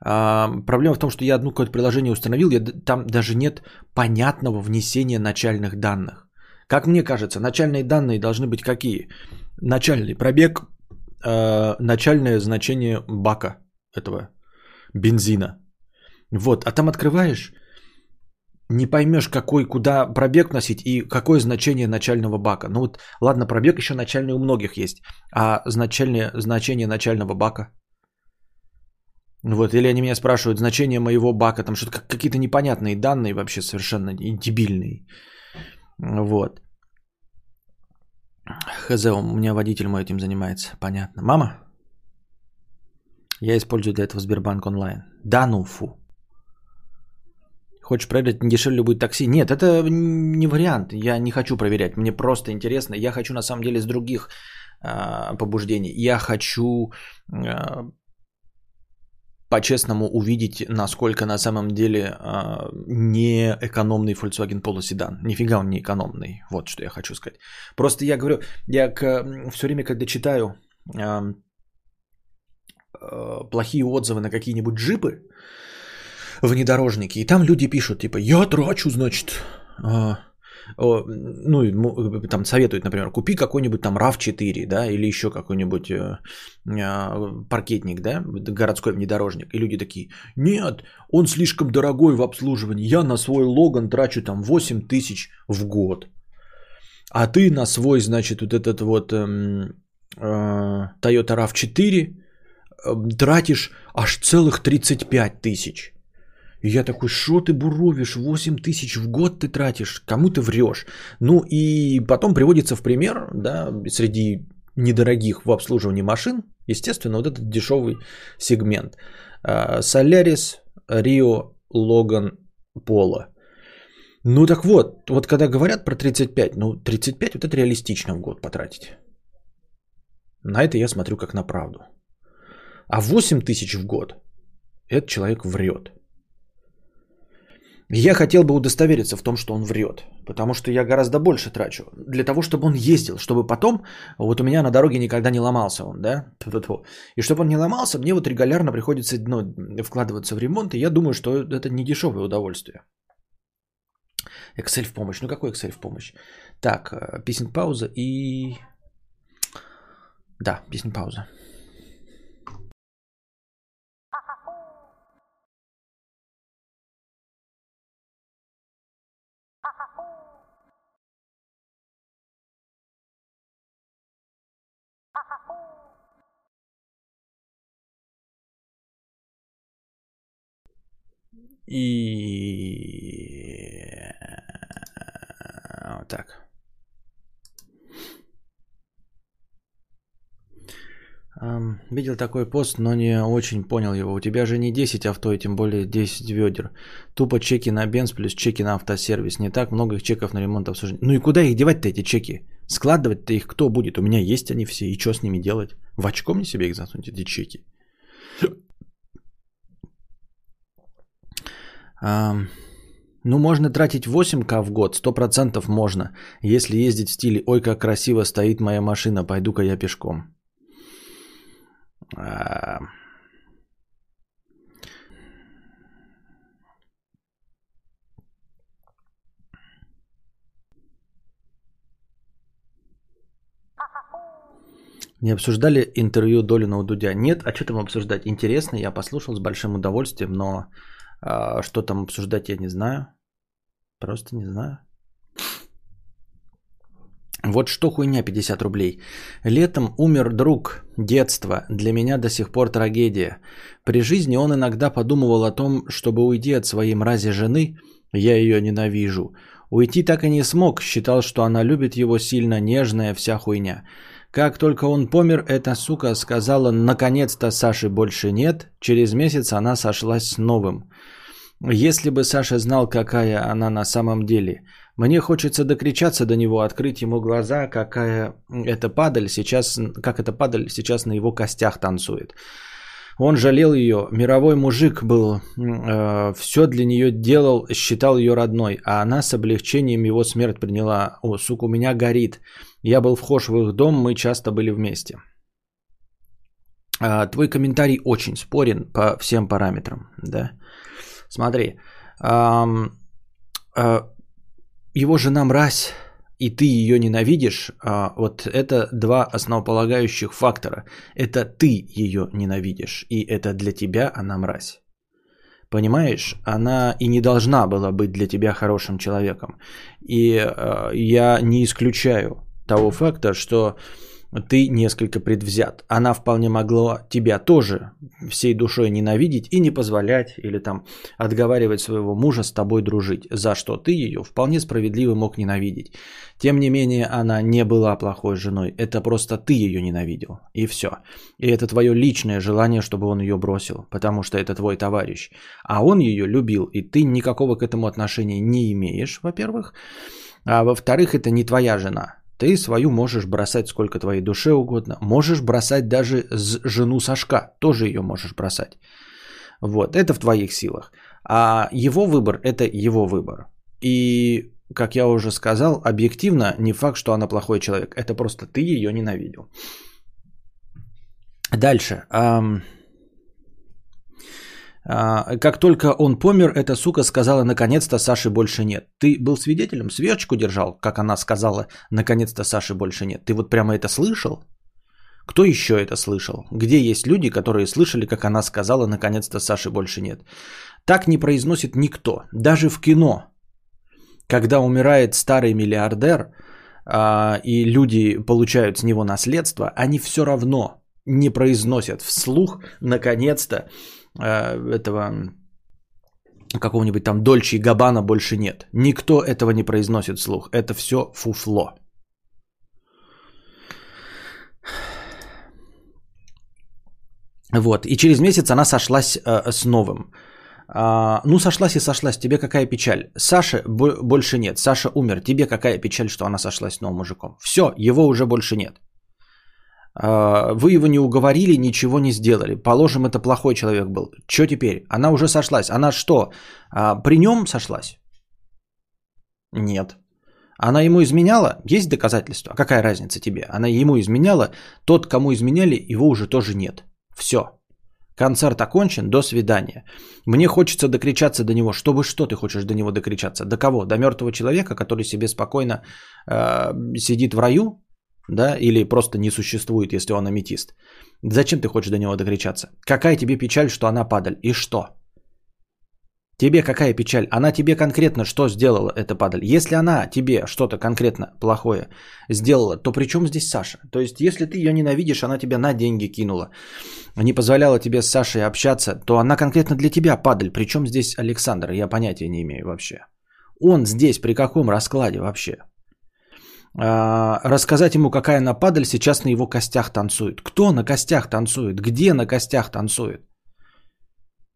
Проблема в том, что я одно какое-то приложение установил, я, там даже нет понятного внесения начальных данных. Как мне кажется, начальные данные должны быть какие? Начальный пробег, э, начальное значение бака этого бензина. Вот, а там открываешь, не поймешь, какой, куда пробег носить и какое значение начального бака. Ну вот, ладно, пробег еще начальный у многих есть, а значальное, значение начального бака? Вот, или они меня спрашивают, значение моего бака, там что-то как- какие-то непонятные данные вообще совершенно дебильные. Вот. Хз, у меня водитель мой этим занимается, понятно. Мама? Я использую для этого Сбербанк онлайн. Да ну фу. Хочешь проверить, не дешевле будет такси? Нет, это не вариант. Я не хочу проверять. Мне просто интересно. Я хочу на самом деле с других а, побуждений. Я хочу а, по-честному увидеть, насколько на самом деле а, не экономный Volkswagen Polo седан. Нифига он не экономный. Вот что я хочу сказать. Просто я говорю, я к, все время, когда читаю а, а, плохие отзывы на какие-нибудь джипы, внедорожники, и там люди пишут, типа, я трачу, значит, о, ну, му- там советуют, например, купи какой-нибудь там RAV4, да, или еще какой-нибудь э, а, паркетник, да, городской внедорожник. И люди такие, нет, он слишком дорогой в обслуживании, я на свой Логан трачу там 8 тысяч в год. А ты на свой, значит, вот этот вот эм, э, Toyota RAV4 э, тратишь аж целых 35 тысяч. И я такой, что ты буровишь, 8 тысяч в год ты тратишь, кому ты врешь? Ну и потом приводится в пример, да, среди недорогих в обслуживании машин, естественно, вот этот дешевый сегмент. А, Солярис, Рио, Логан, Поло. Ну так вот, вот когда говорят про 35, ну 35 вот это реалистично в год потратить. На это я смотрю как на правду. А 8 тысяч в год, этот человек врет. Я хотел бы удостовериться в том, что он врет, потому что я гораздо больше трачу для того, чтобы он ездил, чтобы потом, вот у меня на дороге никогда не ломался он, да, и чтобы он не ломался, мне вот регулярно приходится ну, вкладываться в ремонт, и я думаю, что это не дешевое удовольствие. Excel в помощь. Ну какой Excel в помощь? Так, э, песен пауза и... Да, песен пауза. И вот так. Видел такой пост, но не очень понял его. У тебя же не 10 авто, и тем более 10 ведер. Тупо чеки на бенз плюс чеки на автосервис. Не так много их чеков на ремонт обслуживания. Ну и куда их девать-то эти чеки? Складывать-то их кто будет? У меня есть они все. И что с ними делать? В очко мне себе их засунуть, эти чеки? Ну, можно тратить 8к в год, 100% можно. Если ездить в стиле «Ой, как красиво стоит моя машина, пойду-ка я пешком». Не обсуждали интервью Долина у Дудя? Нет, а что там обсуждать? Интересно, я послушал с большим удовольствием, но а, что там обсуждать, я не знаю. Просто не знаю. Вот что хуйня 50 рублей. Летом умер друг, детство, для меня до сих пор трагедия. При жизни он иногда подумывал о том, чтобы уйти от своей мрази жены, я ее ненавижу. Уйти так и не смог, считал, что она любит его сильно, нежная вся хуйня. Как только он помер, эта сука сказала, наконец-то Саши больше нет, через месяц она сошлась с новым. Если бы Саша знал, какая она на самом деле. Мне хочется докричаться до него, открыть ему глаза, какая эта падаль сейчас, как эта падаль сейчас на его костях танцует. Он жалел ее, мировой мужик был, э, все для нее делал, считал ее родной, а она с облегчением его смерть приняла. О, сука, у меня горит. Я был вхож в их дом, мы часто были вместе. А, твой комментарий очень спорен по всем параметрам, да. Смотри, э, его жена мразь, и ты ее ненавидишь, э, вот это два основополагающих фактора. Это ты ее ненавидишь, и это для тебя она мразь. Понимаешь, она и не должна была быть для тебя хорошим человеком. И я не исключаю того факта, что ты несколько предвзят. Она вполне могла тебя тоже всей душой ненавидеть и не позволять или там отговаривать своего мужа с тобой дружить, за что ты ее вполне справедливо мог ненавидеть. Тем не менее, она не была плохой женой, это просто ты ее ненавидел, и все. И это твое личное желание, чтобы он ее бросил, потому что это твой товарищ. А он ее любил, и ты никакого к этому отношения не имеешь, во-первых. А во-вторых, это не твоя жена. Ты свою можешь бросать сколько твоей душе угодно. Можешь бросать даже жену Сашка. Тоже ее можешь бросать. Вот, это в твоих силах. А его выбор – это его выбор. И, как я уже сказал, объективно не факт, что она плохой человек. Это просто ты ее ненавидел. Дальше. А, как только он помер, эта сука сказала, наконец-то Саши больше нет. Ты был свидетелем, свечку держал, как она сказала, наконец-то Саши больше нет. Ты вот прямо это слышал? Кто еще это слышал? Где есть люди, которые слышали, как она сказала, наконец-то Саши больше нет? Так не произносит никто, даже в кино. Когда умирает старый миллиардер, а, и люди получают с него наследство, они все равно не произносят вслух, наконец-то, этого какого-нибудь там Дольче и Габана больше нет. Никто этого не произносит вслух. Это все фуфло. Вот. И через месяц она сошлась э, с новым. А, ну, сошлась и сошлась. Тебе какая печаль? Саши бо- больше нет. Саша умер. Тебе какая печаль, что она сошлась с новым мужиком? Все, его уже больше нет. А, вы его не уговорили, ничего не сделали. Положим, это плохой человек был. Что теперь? Она уже сошлась. Она что, а, при нем сошлась? Нет. Она ему изменяла? Есть доказательства? Какая разница тебе? Она ему изменяла. Тот, кому изменяли, его уже тоже нет. Все. Концерт окончен, до свидания. Мне хочется докричаться до него. Чтобы что ты хочешь до него докричаться? До кого? До мертвого человека, который себе спокойно э, сидит в раю? Да? Или просто не существует, если он аметист? Зачем ты хочешь до него докричаться? Какая тебе печаль, что она падаль? И что? Тебе какая печаль? Она тебе конкретно что сделала, эта падаль? Если она тебе что-то конкретно плохое сделала, то при чем здесь Саша? То есть, если ты ее ненавидишь, она тебя на деньги кинула, не позволяла тебе с Сашей общаться, то она конкретно для тебя падаль. Причем здесь Александр? Я понятия не имею вообще. Он здесь при каком раскладе вообще? А, рассказать ему, какая она падаль, сейчас на его костях танцует. Кто на костях танцует? Где на костях танцует?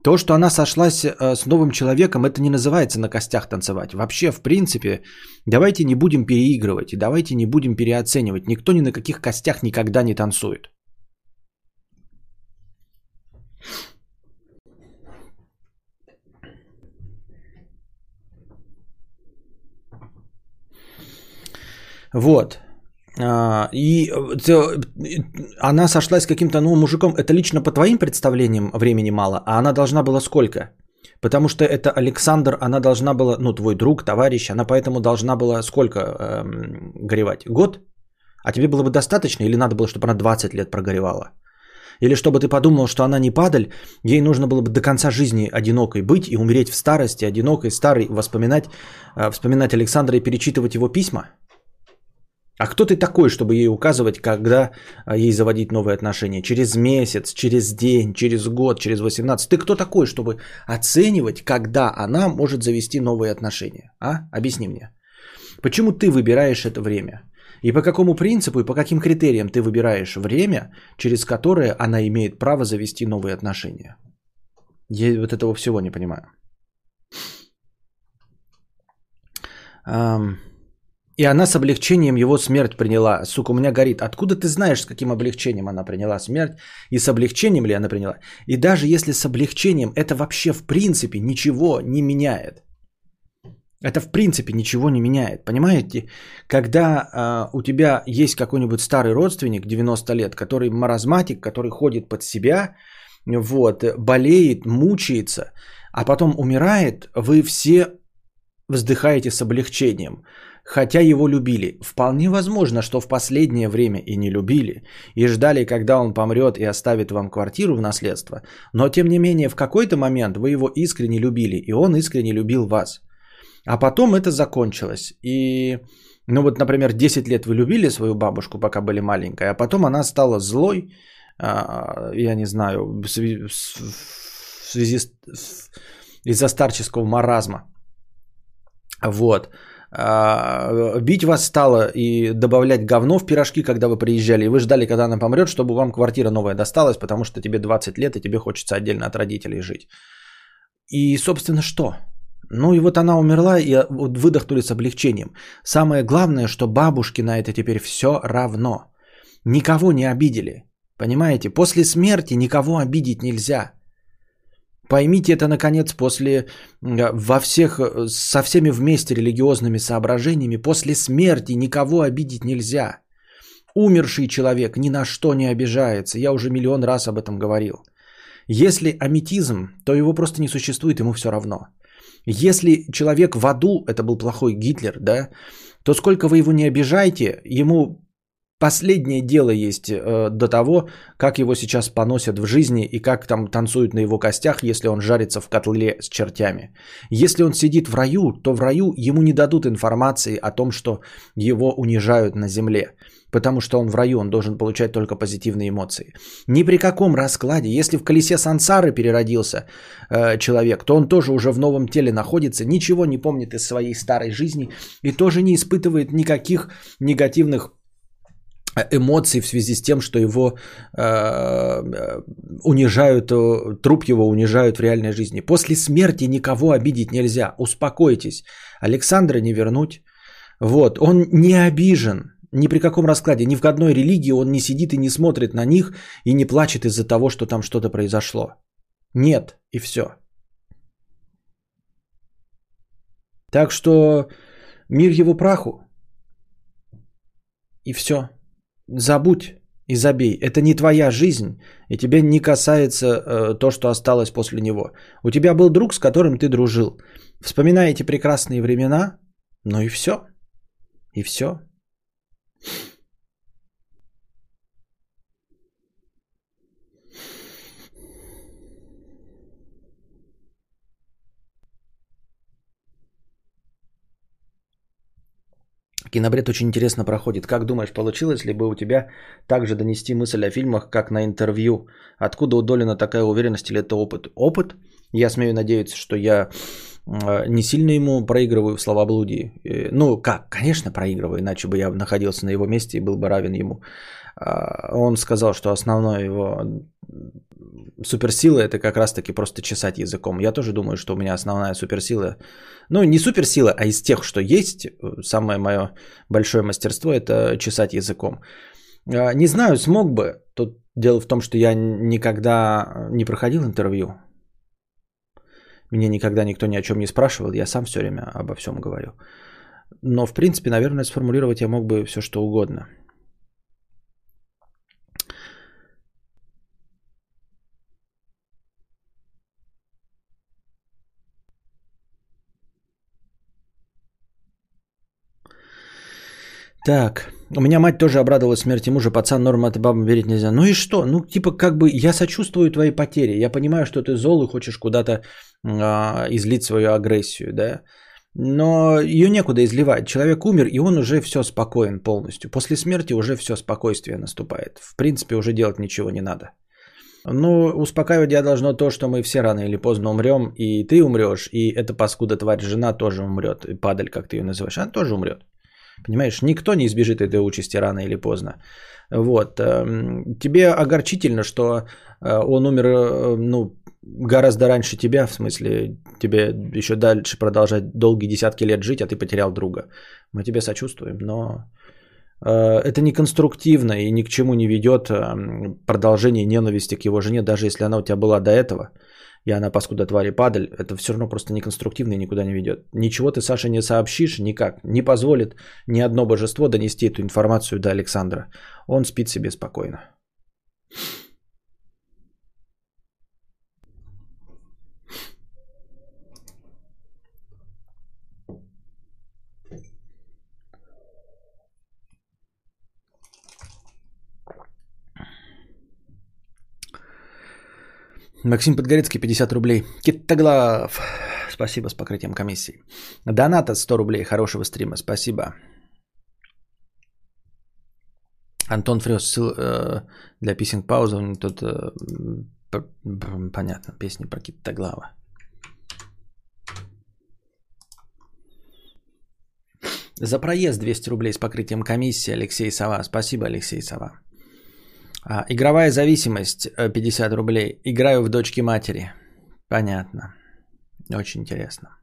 То, что она сошлась э, с новым человеком, это не называется на костях танцевать. Вообще, в принципе, давайте не будем переигрывать и давайте не будем переоценивать. Никто ни на каких костях никогда не танцует. Вот. А, И э, она сошлась с каким-то новым мужиком. Это лично по твоим представлениям времени мало, а она должна была сколько? Потому что это Александр, она должна была, ну, твой друг, товарищ, она поэтому должна была сколько эм, горевать? Год? А тебе было бы достаточно или надо было, чтобы она 20 лет прогоревала? Или чтобы ты подумал, что она не падаль, ей нужно было бы до конца жизни одинокой быть и умереть в старости, одинокой, старой, воспоминать, э, вспоминать Александра и перечитывать его письма? А кто ты такой, чтобы ей указывать, когда а, ей заводить новые отношения? Через месяц, через день, через год, через 18. Ты кто такой, чтобы оценивать, когда она может завести новые отношения? А? Объясни мне. Почему ты выбираешь это время? И по какому принципу и по каким критериям ты выбираешь время, через которое она имеет право завести новые отношения? Я вот этого всего не понимаю. Um... И она с облегчением его смерть приняла. Сука, у меня горит. Откуда ты знаешь, с каким облегчением она приняла смерть? И с облегчением ли она приняла? И даже если с облегчением, это вообще в принципе ничего не меняет. Это в принципе ничего не меняет. Понимаете? Когда э, у тебя есть какой-нибудь старый родственник 90 лет, который маразматик, который ходит под себя, вот, болеет, мучается, а потом умирает, вы все вздыхаете с облегчением хотя его любили. Вполне возможно, что в последнее время и не любили, и ждали, когда он помрет и оставит вам квартиру в наследство, но тем не менее в какой-то момент вы его искренне любили, и он искренне любил вас. А потом это закончилось, и... Ну вот, например, 10 лет вы любили свою бабушку, пока были маленькой, а потом она стала злой, а, я не знаю, в связи с... из-за старческого маразма. Вот. А, бить вас стало и добавлять говно в пирожки, когда вы приезжали, и вы ждали, когда она помрет, чтобы вам квартира новая досталась, потому что тебе 20 лет, и тебе хочется отдельно от родителей жить. И, собственно, что? Ну и вот она умерла, и выдохнули с облегчением. Самое главное, что бабушке на это теперь все равно. Никого не обидели. Понимаете? После смерти никого обидеть нельзя. Поймите это, наконец, после, во всех, э, со всеми вместе религиозными соображениями, после смерти никого обидеть нельзя. Умерший человек ни на что не обижается. Я уже миллион раз об этом говорил. Если аметизм, то его просто не существует, ему все равно. Если человек в аду, это был плохой Гитлер, да, то сколько вы его не обижаете, ему Последнее дело есть э, до того, как его сейчас поносят в жизни и как там танцуют на его костях, если он жарится в котле с чертями. Если он сидит в раю, то в раю ему не дадут информации о том, что его унижают на земле. потому что он в раю, он должен получать только позитивные эмоции. Ни при каком раскладе, если в колесе сансары переродился э, человек, то он тоже уже в новом теле находится, ничего не помнит из своей старой жизни и тоже не испытывает никаких негативных эмоций в связи с тем, что его э, унижают, э, труп его унижают в реальной жизни. После смерти никого обидеть нельзя. Успокойтесь. Александра не вернуть. Вот, он не обижен ни при каком раскладе, ни в одной религии он не сидит и не смотрит на них и не плачет из-за того, что там что-то произошло. Нет, и все. Так что мир его праху. И все забудь и забей. Это не твоя жизнь, и тебе не касается э, то, что осталось после него. У тебя был друг, с которым ты дружил. Вспоминай эти прекрасные времена, ну и все. И все. Кинобред очень интересно проходит. Как думаешь, получилось ли бы у тебя также донести мысль о фильмах, как на интервью? Откуда у Долина такая уверенность или это опыт? Опыт? Я смею надеяться, что я э, не сильно ему проигрываю в словоблудии. Ну, как? Конечно, проигрываю, иначе бы я находился на его месте и был бы равен ему. А, он сказал, что основное его суперсила это как раз-таки просто чесать языком. Я тоже думаю, что у меня основная суперсила, ну не суперсила, а из тех, что есть, самое мое большое мастерство это чесать языком. А, не знаю, смог бы. Тут дело в том, что я никогда не проходил интервью. Меня никогда никто ни о чем не спрашивал, я сам все время обо всем говорю. Но, в принципе, наверное, сформулировать я мог бы все, что угодно – Так, у меня мать тоже обрадовалась смерти мужа, пацан норм от бабам верить нельзя. Ну и что? Ну, типа, как бы я сочувствую твоей потере. Я понимаю, что ты зол и хочешь куда-то а, излить свою агрессию, да. Но ее некуда изливать. Человек умер, и он уже все спокоен полностью. После смерти уже все спокойствие наступает. В принципе, уже делать ничего не надо. Ну, успокаивать я должно то, что мы все рано или поздно умрем, и ты умрешь, и эта паскуда тварь жена тоже умрет, и падаль, как ты ее называешь, она тоже умрет. Понимаешь, никто не избежит этой участи рано или поздно. Вот. Эм, тебе огорчительно, что э, он умер э, ну, гораздо раньше тебя, в смысле, тебе еще дальше продолжать долгие десятки лет жить, а ты потерял друга. Мы тебе сочувствуем, но э, это не конструктивно и ни к чему не ведет эм, продолжение ненависти к его жене, даже если она у тебя была до этого и она паскуда твари падаль, это все равно просто неконструктивно и никуда не ведет. Ничего ты, Саша, не сообщишь никак, не позволит ни одно божество донести эту информацию до Александра. Он спит себе спокойно. Максим Подгорецкий, 50 рублей. Китоглав, спасибо с покрытием комиссии. Доната 100 рублей, хорошего стрима, спасибо. Антон Фрёс, ссыл, э, для писинг паузы, тут э, понятно, песни про Китоглава. За проезд 200 рублей с покрытием комиссии Алексей Сова. Спасибо, Алексей Сова. А, игровая зависимость 50 э, рублей. Играю в дочки матери. Понятно. Очень интересно.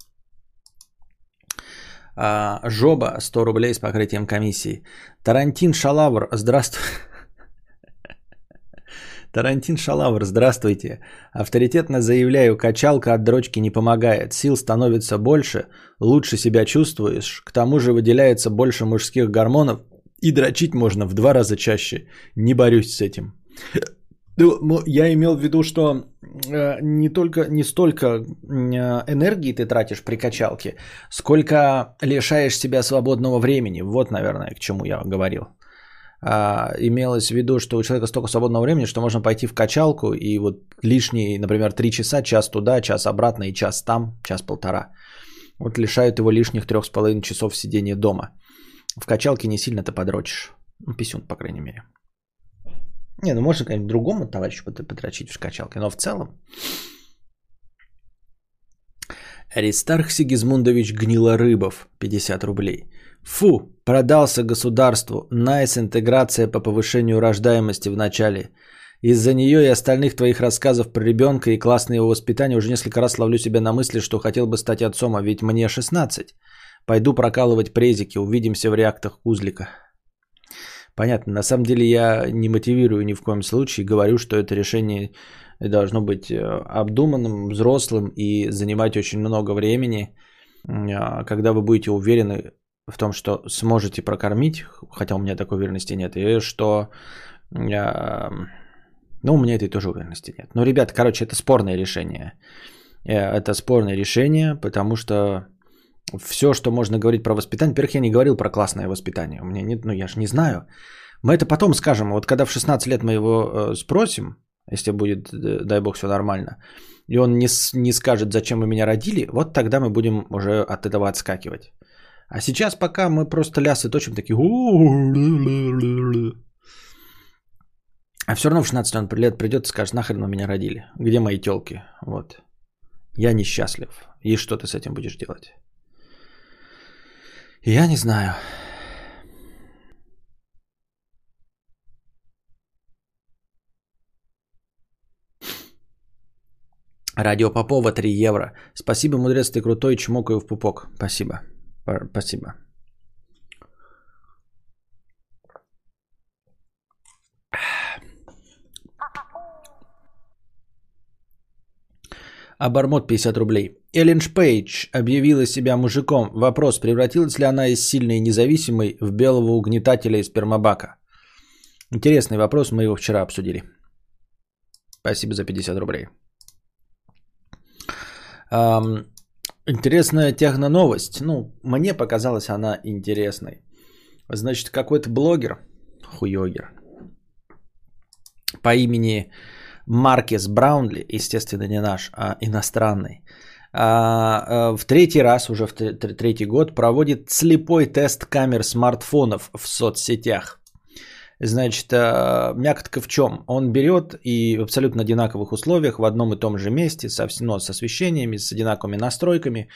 А, Жоба 100 рублей с покрытием комиссии. Тарантин Шалавр, здравствуй. Тарантин Шалавр, здравствуйте. Авторитетно заявляю, качалка от дрочки не помогает. Сил становится больше, лучше себя чувствуешь. К тому же выделяется больше мужских гормонов, и дрочить можно в два раза чаще. Не борюсь с этим. Ну, я имел в виду, что э, не только не столько э, энергии ты тратишь при качалке, сколько лишаешь себя свободного времени. Вот, наверное, к чему я говорил. А, имелось в виду, что у человека столько свободного времени, что можно пойти в качалку и вот лишние, например, три часа, час туда, час обратно и час там, час-полтора. Вот лишают его лишних трех с половиной часов сидения дома в качалке не сильно-то подрочишь. Ну, писюн, по крайней мере. Не, ну можно, конечно, другому товарищу подрочить в качалке, но в целом. Аристарх Сигизмундович Гнилорыбов, 50 рублей. Фу, продался государству. Nice интеграция по повышению рождаемости в начале. Из-за нее и остальных твоих рассказов про ребенка и классное его воспитание уже несколько раз ловлю себя на мысли, что хотел бы стать отцом, а ведь мне 16. Пойду прокалывать презики, увидимся в реактах Кузлика. Понятно, на самом деле я не мотивирую ни в коем случае, говорю, что это решение должно быть э, обдуманным, взрослым и занимать очень много времени, а, когда вы будете уверены в том, что сможете прокормить, хотя у меня такой уверенности нет, и что... Ну, у меня этой тоже уверенности нет. Ну, ребят, короче, это спорное решение. Э, Это спорное решение, потому что все, что можно говорить про воспитание, во-первых, я не говорил про классное воспитание. У меня нет, ну я же не знаю. Мы это потом скажем. Вот когда в 16 лет мы его э, спросим, если будет, э, дай бог, все нормально, и он не, не скажет, зачем вы меня родили, вот тогда мы будем уже от этого отскакивать. А сейчас пока мы просто лясы точим такие... А все равно в 16 он лет придет и скажет, нахрен вы меня родили? Где мои телки? Вот. Я несчастлив. И что ты с этим будешь делать? Я не знаю. Радио Попова 3 евро. Спасибо, мудрец, ты крутой, чмокаю в пупок. Спасибо. Спасибо. Обормот 50 рублей. Эллен Пейдж объявила себя мужиком. Вопрос, превратилась ли она из сильной и независимой в белого угнетателя из спермобака? Интересный вопрос, мы его вчера обсудили. Спасибо за 50 рублей. Ам, интересная техноновость. Ну, мне показалась она интересной. Значит, какой-то блогер, хуёгер, по имени Маркес Браунли, естественно, не наш, а иностранный, а, а, в третий раз, уже в тр- тр- третий год, проводит слепой тест камер смартфонов в соцсетях. Значит, а, мякотка в чем? Он берет и в абсолютно одинаковых условиях, в одном и том же месте, со, ну, с освещениями, с одинаковыми настройками,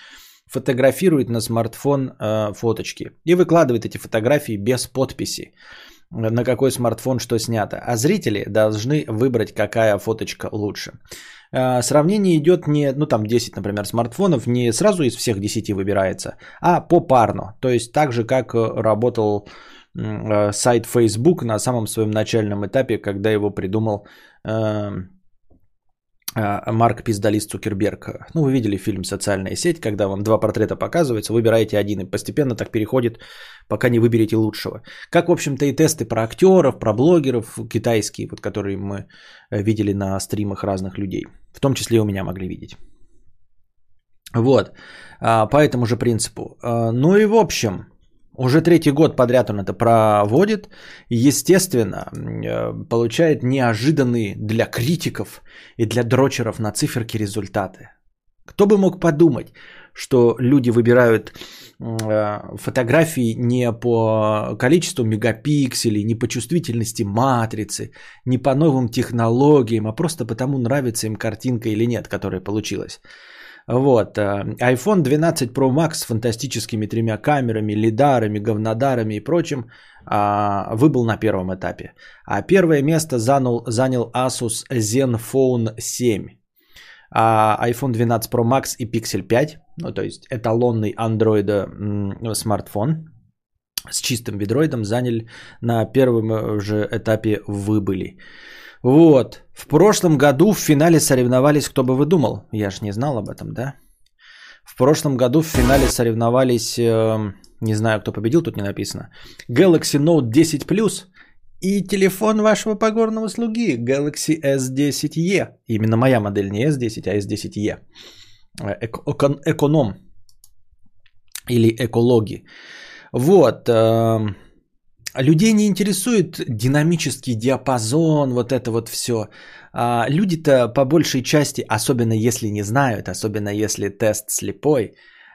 фотографирует на смартфон а, фоточки и выкладывает эти фотографии без подписи на какой смартфон что снято. А зрители должны выбрать, какая фоточка лучше. А, Сравнение идет не, ну там 10, например, смартфонов, не сразу из всех 10 выбирается, а попарно. То есть так же, как э, работал э, сайт Facebook на самом своем начальном этапе, когда его придумал эм, Марк Пиздалист Цукерберг. Ну, вы видели фильм «Социальная сеть», когда вам два портрета показываются, выбираете один, и постепенно так переходит, пока не выберете лучшего. Как, в общем-то, и тесты про актеров, про блогеров китайские, вот, которые мы э, видели на стримах разных людей. В том числе и у меня могли видеть. Вот, а, по этому же принципу. А, Ну и в общем, уже третий год подряд он это проводит. Естественно, э, получает неожиданные для критиков и для дрочеров на циферки результаты. Кто бы мог подумать, что люди выбирают э, фотографии не по количеству мегапикселей, не по чувствительности матрицы, не по новым технологиям, а просто потому нравится им картинка или нет, которая получилась. Вот. э, iPhone 12 Pro Max с фантастическими тремя камерами, лидарами, говнодарами и прочим а, выбыл на первом этапе. А первое место занял, занял Asus Zenfone 7. А iPhone 12 Pro Max и Pixel 5, ну то есть эталонный Android смартфон с чистым бедроидом заняли на первом же этапе выбыли. Вот. В прошлом году в финале соревновались, кто бы вы думал? Я же не знал об этом, да? В прошлом году в финале соревновались, э, не знаю, кто победил, тут не написано. Galaxy Note 10 Plus и телефон вашего погорного слуги Galaxy S10e. Именно моя модель не S10, а S10e. Э, эко- экон- эконом или экологи. Вот. эм, Людей не интересует динамический диапазон, вот это вот все. люди-то по большей части, особенно если не знают, особенно если тест слепой,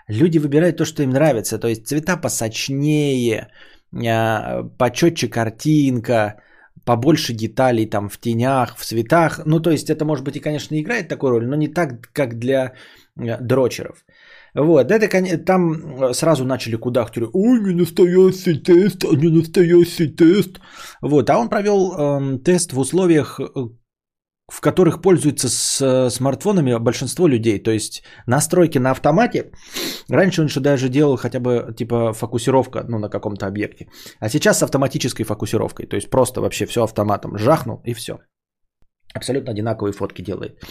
люди выбирают то, что им нравится. То есть цвета посочнее, а, почетче картинка, побольше деталей там в тенях, в цветах. Ну, то есть это, может быть, и, конечно, играет такую роль, но не так, как для э, дрочеров. Вот, это там э, сразу начали кудахтери, ой, не настоящий тест, а не настоящий тест. Вот, а он провел эм, тест в условиях, э, в которых пользуются с э, смартфонами большинство людей. То есть настройки на автомате. Раньше он еще даже делал хотя бы типа фокусировка ну, на каком-то объекте. А сейчас с автоматической фокусировкой. То есть просто вообще все автоматом жахнул и все. Абсолютно одинаковые фотки делает.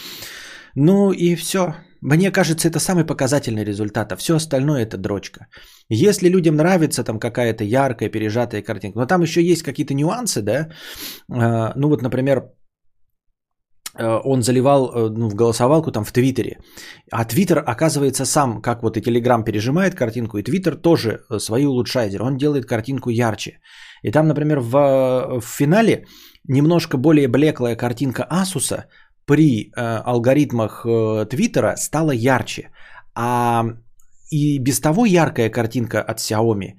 Ну и все. Мне кажется, это самый показательный результат, а все остальное это дрочка. Если людям нравится там какая-то яркая, пережатая картинка, но там еще есть какие-то нюансы, да, А, ну вот, например, э, он заливал э, ну, в голосовалку там в Твиттере. А Твиттер, оказывается, сам, как вот и Телеграм пережимает картинку, и Твиттер тоже э, свои улучшает. Он делает картинку ярче. И там, например, в, в финале немножко более блеклая картинка Асуса при э, алгоритмах э, Твиттера стала ярче. А и без того яркая картинка от Xiaomi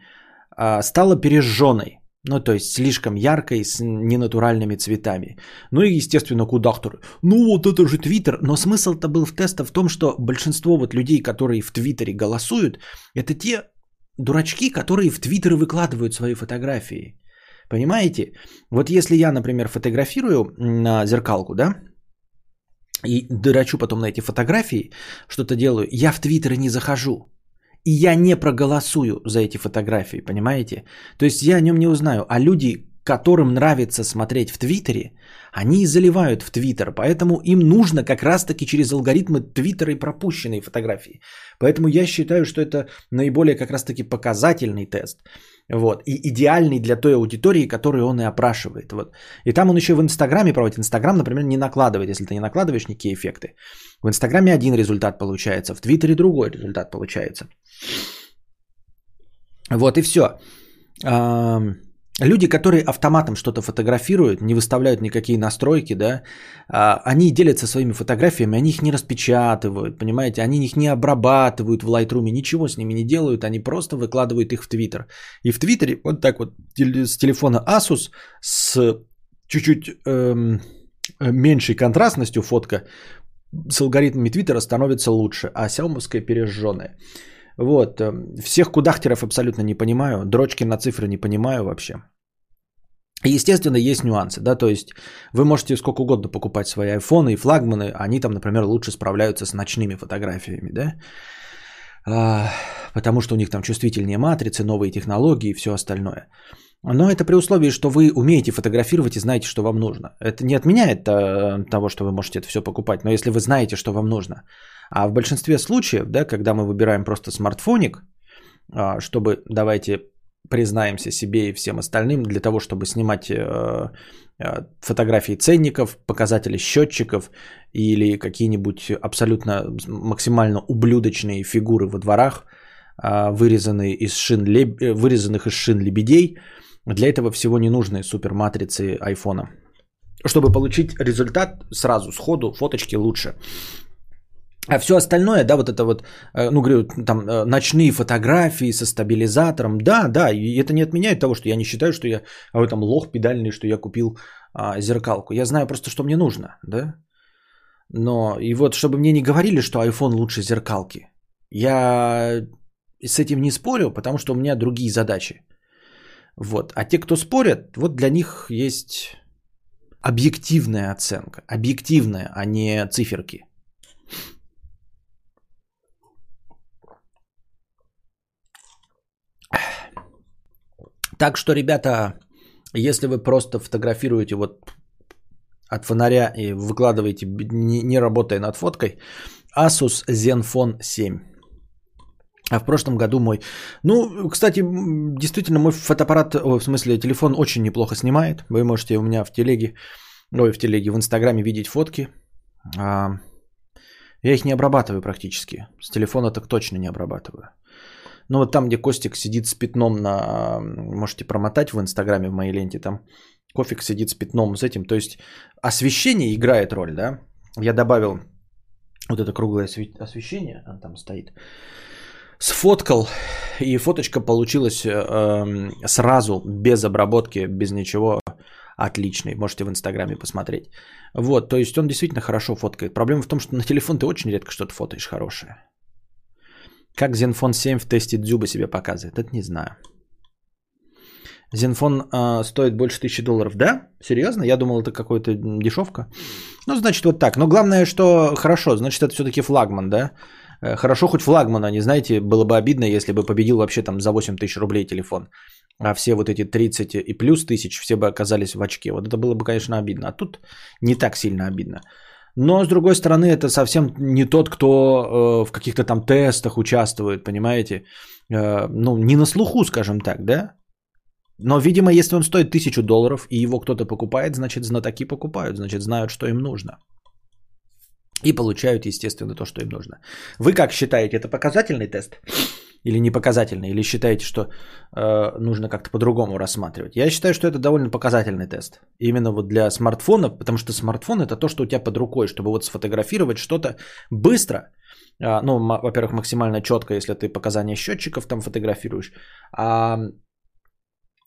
э, стала пережженной. Ну, то есть слишком яркой, с ненатуральными цветами. Ну и, естественно, кудахтор. Ну, вот это же Твиттер. Но смысл-то был в теста в том, что большинство вот людей, которые в Твиттере голосуют, это те дурачки, которые в Твиттеры выкладывают свои фотографии. Понимаете? Вот если я, например, фотографирую на зеркалку, да, и дырачу потом на эти фотографии, что-то делаю, я в Твиттер не захожу. И я не проголосую за эти фотографии, понимаете? То есть я о нем не узнаю. А люди, которым нравится смотреть в Твиттере, они и заливают в Твиттер. Поэтому им нужно как раз-таки через алгоритмы Твиттера и пропущенные фотографии. Поэтому я считаю, что это наиболее как раз-таки показательный тест. Вот. И идеальный для той аудитории, которую он и опрашивает. Вот. И там он еще в Инстаграме проводит. Инстаграм, например, не накладывает, если ты не накладываешь никакие эффекты. В Инстаграме один результат получается, в Твиттере другой результат получается. Вот и все. Люди, которые автоматом что-то фотографируют, не выставляют никакие настройки, да, а, они делятся своими фотографиями, они их не распечатывают, понимаете, они их не обрабатывают в Lightroom, ничего с ними не делают, они просто выкладывают их в Twitter. И в Твиттере вот так вот с телефона Asus с чуть-чуть эм, меньшей контрастностью фотка с алгоритмами Твиттера становится лучше, а Xiaomi пережженная. Вот. Всех кудахтеров абсолютно не понимаю. Дрочки на цифры не понимаю вообще. Естественно, есть нюансы, да, то есть вы можете сколько угодно покупать свои айфоны и флагманы, они там, например, лучше справляются с ночными фотографиями, да, а, потому что у них там чувствительнее матрицы, новые технологии и все остальное. Но это при условии, что вы умеете фотографировать и знаете, что вам нужно. Это не отменяет а, того, что вы можете это все покупать, но если вы знаете, что вам нужно. А в большинстве случаев, да, когда мы выбираем просто смартфоник, а, чтобы, давайте признаемся себе и всем остальным, для того, чтобы снимать э, э, фотографии ценников, показатели счетчиков или какие-нибудь абсолютно максимально ублюдочные фигуры во дворах, а, вырезанные из шин, э, вырезанных из шин лебедей. Для этого всего не нужны суперматрицы айфона. Чтобы получить результат сразу, сходу, фоточки лучше. А все остальное, да, вот это вот, э, ну, говорю, там, э, ночные фотографии со стабилизатором, да, да, и это не отменяет того, что я не считаю, что я а в этом лох педальный, что я купил а, зеркалку. Я знаю просто, что мне нужно, да. Но и вот, чтобы мне не говорили, что iPhone лучше зеркалки, я с этим не спорю, потому что у меня другие задачи. Вот. А те, кто спорят, вот для них есть объективная оценка. Объективная, а не циферки. Так что, ребята, если вы просто фотографируете вот от фонаря и выкладываете, не, работая над фоткой, Asus Zenfone 7. А в прошлом году мой... Ну, кстати, действительно, мой фотоаппарат, в смысле, телефон очень неплохо снимает. Вы можете у меня в телеге, ой, в телеге, в инстаграме видеть фотки. А, я их не обрабатываю практически. С телефона так точно не обрабатываю. Ну вот там, где Костик сидит с пятном на... Можете промотать в Инстаграме, в моей ленте. Там Кофик сидит с пятном с этим. То есть освещение играет роль, да? Я добавил вот это круглое освещение, оно там стоит. Сфоткал, и фоточка получилась э, эм, сразу, без обработки, без ничего, отличный. Можете в Инстаграме посмотреть. Вот, то есть он действительно хорошо фоткает. Проблема в том, что на телефон ты очень редко что-то фотоешь хорошее. Как Zenfone 7 в тесте Дзюба себя показывает? Это не знаю. Zenfone э, стоит больше тысячи долларов. Да? Серьезно? Я думал, это какая-то дешевка. Ну, значит, вот так. Но главное, что хорошо. Значит, это все-таки флагман, да? Э, хорошо, хоть флагман, а не знаете, было бы обидно, если бы победил вообще там за 8 тысяч рублей телефон. А все вот эти 30 и плюс тысяч, все бы оказались в очке. Вот это было бы, конечно, обидно. А тут не так сильно обидно. Но, с другой стороны, это совсем не тот, кто э, в каких-то там тестах участвует, понимаете? Э, ну, не на слуху, скажем так, да? Но, видимо, если он стоит тысячу долларов и его кто-то покупает, значит, знатоки покупают, значит, знают, что им нужно. И получают, естественно, то, что им нужно. Вы как считаете, это показательный тест? Или не показательный? Или считаете, что э, нужно как-то по-другому рассматривать? Я считаю, что это довольно показательный тест. Именно вот для смартфона, потому что смартфон это то, что у тебя под рукой, чтобы вот сфотографировать что-то быстро. Э, ну, во-первых, максимально четко, если ты показания счетчиков там фотографируешь. А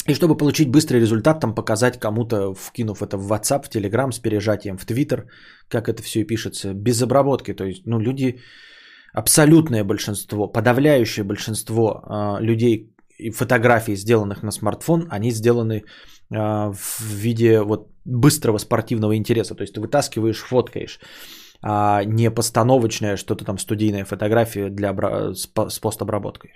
и чтобы получить быстрый результат, там показать кому-то, вкинув это в WhatsApp, в Telegram с пережатием, в Twitter, как это все и пишется, без обработки. То есть, ну, люди, абсолютное большинство, подавляющее большинство э, людей и фотографий, сделанных на смартфон, они сделаны э, в виде вот быстрого спортивного интереса. То есть, ты вытаскиваешь, фоткаешь, а не постановочная что-то там студийная фотография для, с, с постобработкой.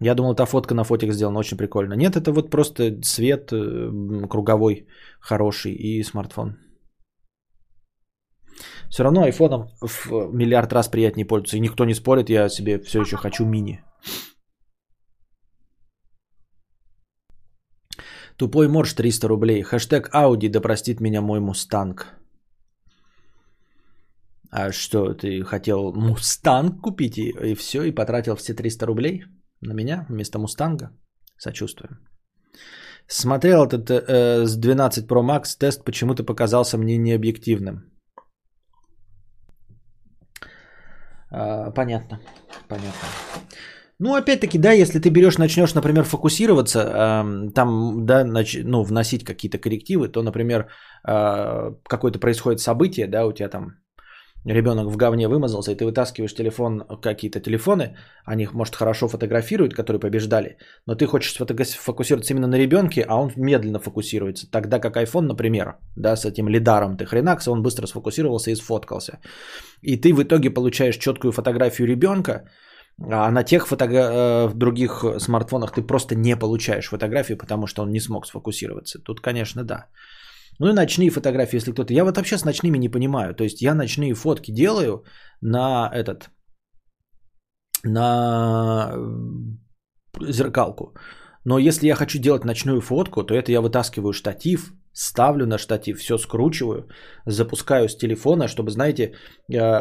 Я думал, эта фотка на фотик сделана очень прикольно. Нет, это вот просто свет э, круговой хороший и смартфон. Все равно айфоном в миллиард раз приятнее пользоваться. И никто не спорит, я себе все еще хочу мини. Тупой морж 300 рублей. Хэштег Ауди, да простит меня мой мустанг. А что, ты хотел мустанг купить и, и все, и потратил все 300 рублей? на меня вместо Мустанга. Сочувствуем. Смотрел этот э, с 12 Pro Max тест, почему-то показался мне необъективным. А, понятно, понятно. Ну, опять-таки, да, если ты берешь, начнешь, например, фокусироваться, там, да, нач- ну, вносить какие-то коррективы, то, например, э, какое-то происходит событие, да, у тебя там ребенок в говне вымазался, и ты вытаскиваешь телефон, какие-то телефоны, они, может, хорошо фотографируют, которые побеждали, но ты хочешь фокусироваться именно на ребенке, а он медленно фокусируется. Тогда как iPhone, например, да, с этим лидаром ты хренакса, он быстро сфокусировался и сфоткался. И ты в итоге получаешь четкую фотографию ребенка, а на тех фото... Э, других смартфонах ты просто не получаешь фотографию, потому что он не смог сфокусироваться. Тут, конечно, да. Ну и ночные фотографии, если кто-то... Я вот вообще с ночными не понимаю. То есть я ночные фотки делаю на этот... На зеркалку. Но если я хочу делать ночную фотку, то это я вытаскиваю штатив, ставлю на штатив, все скручиваю, запускаю с телефона, чтобы, знаете, э,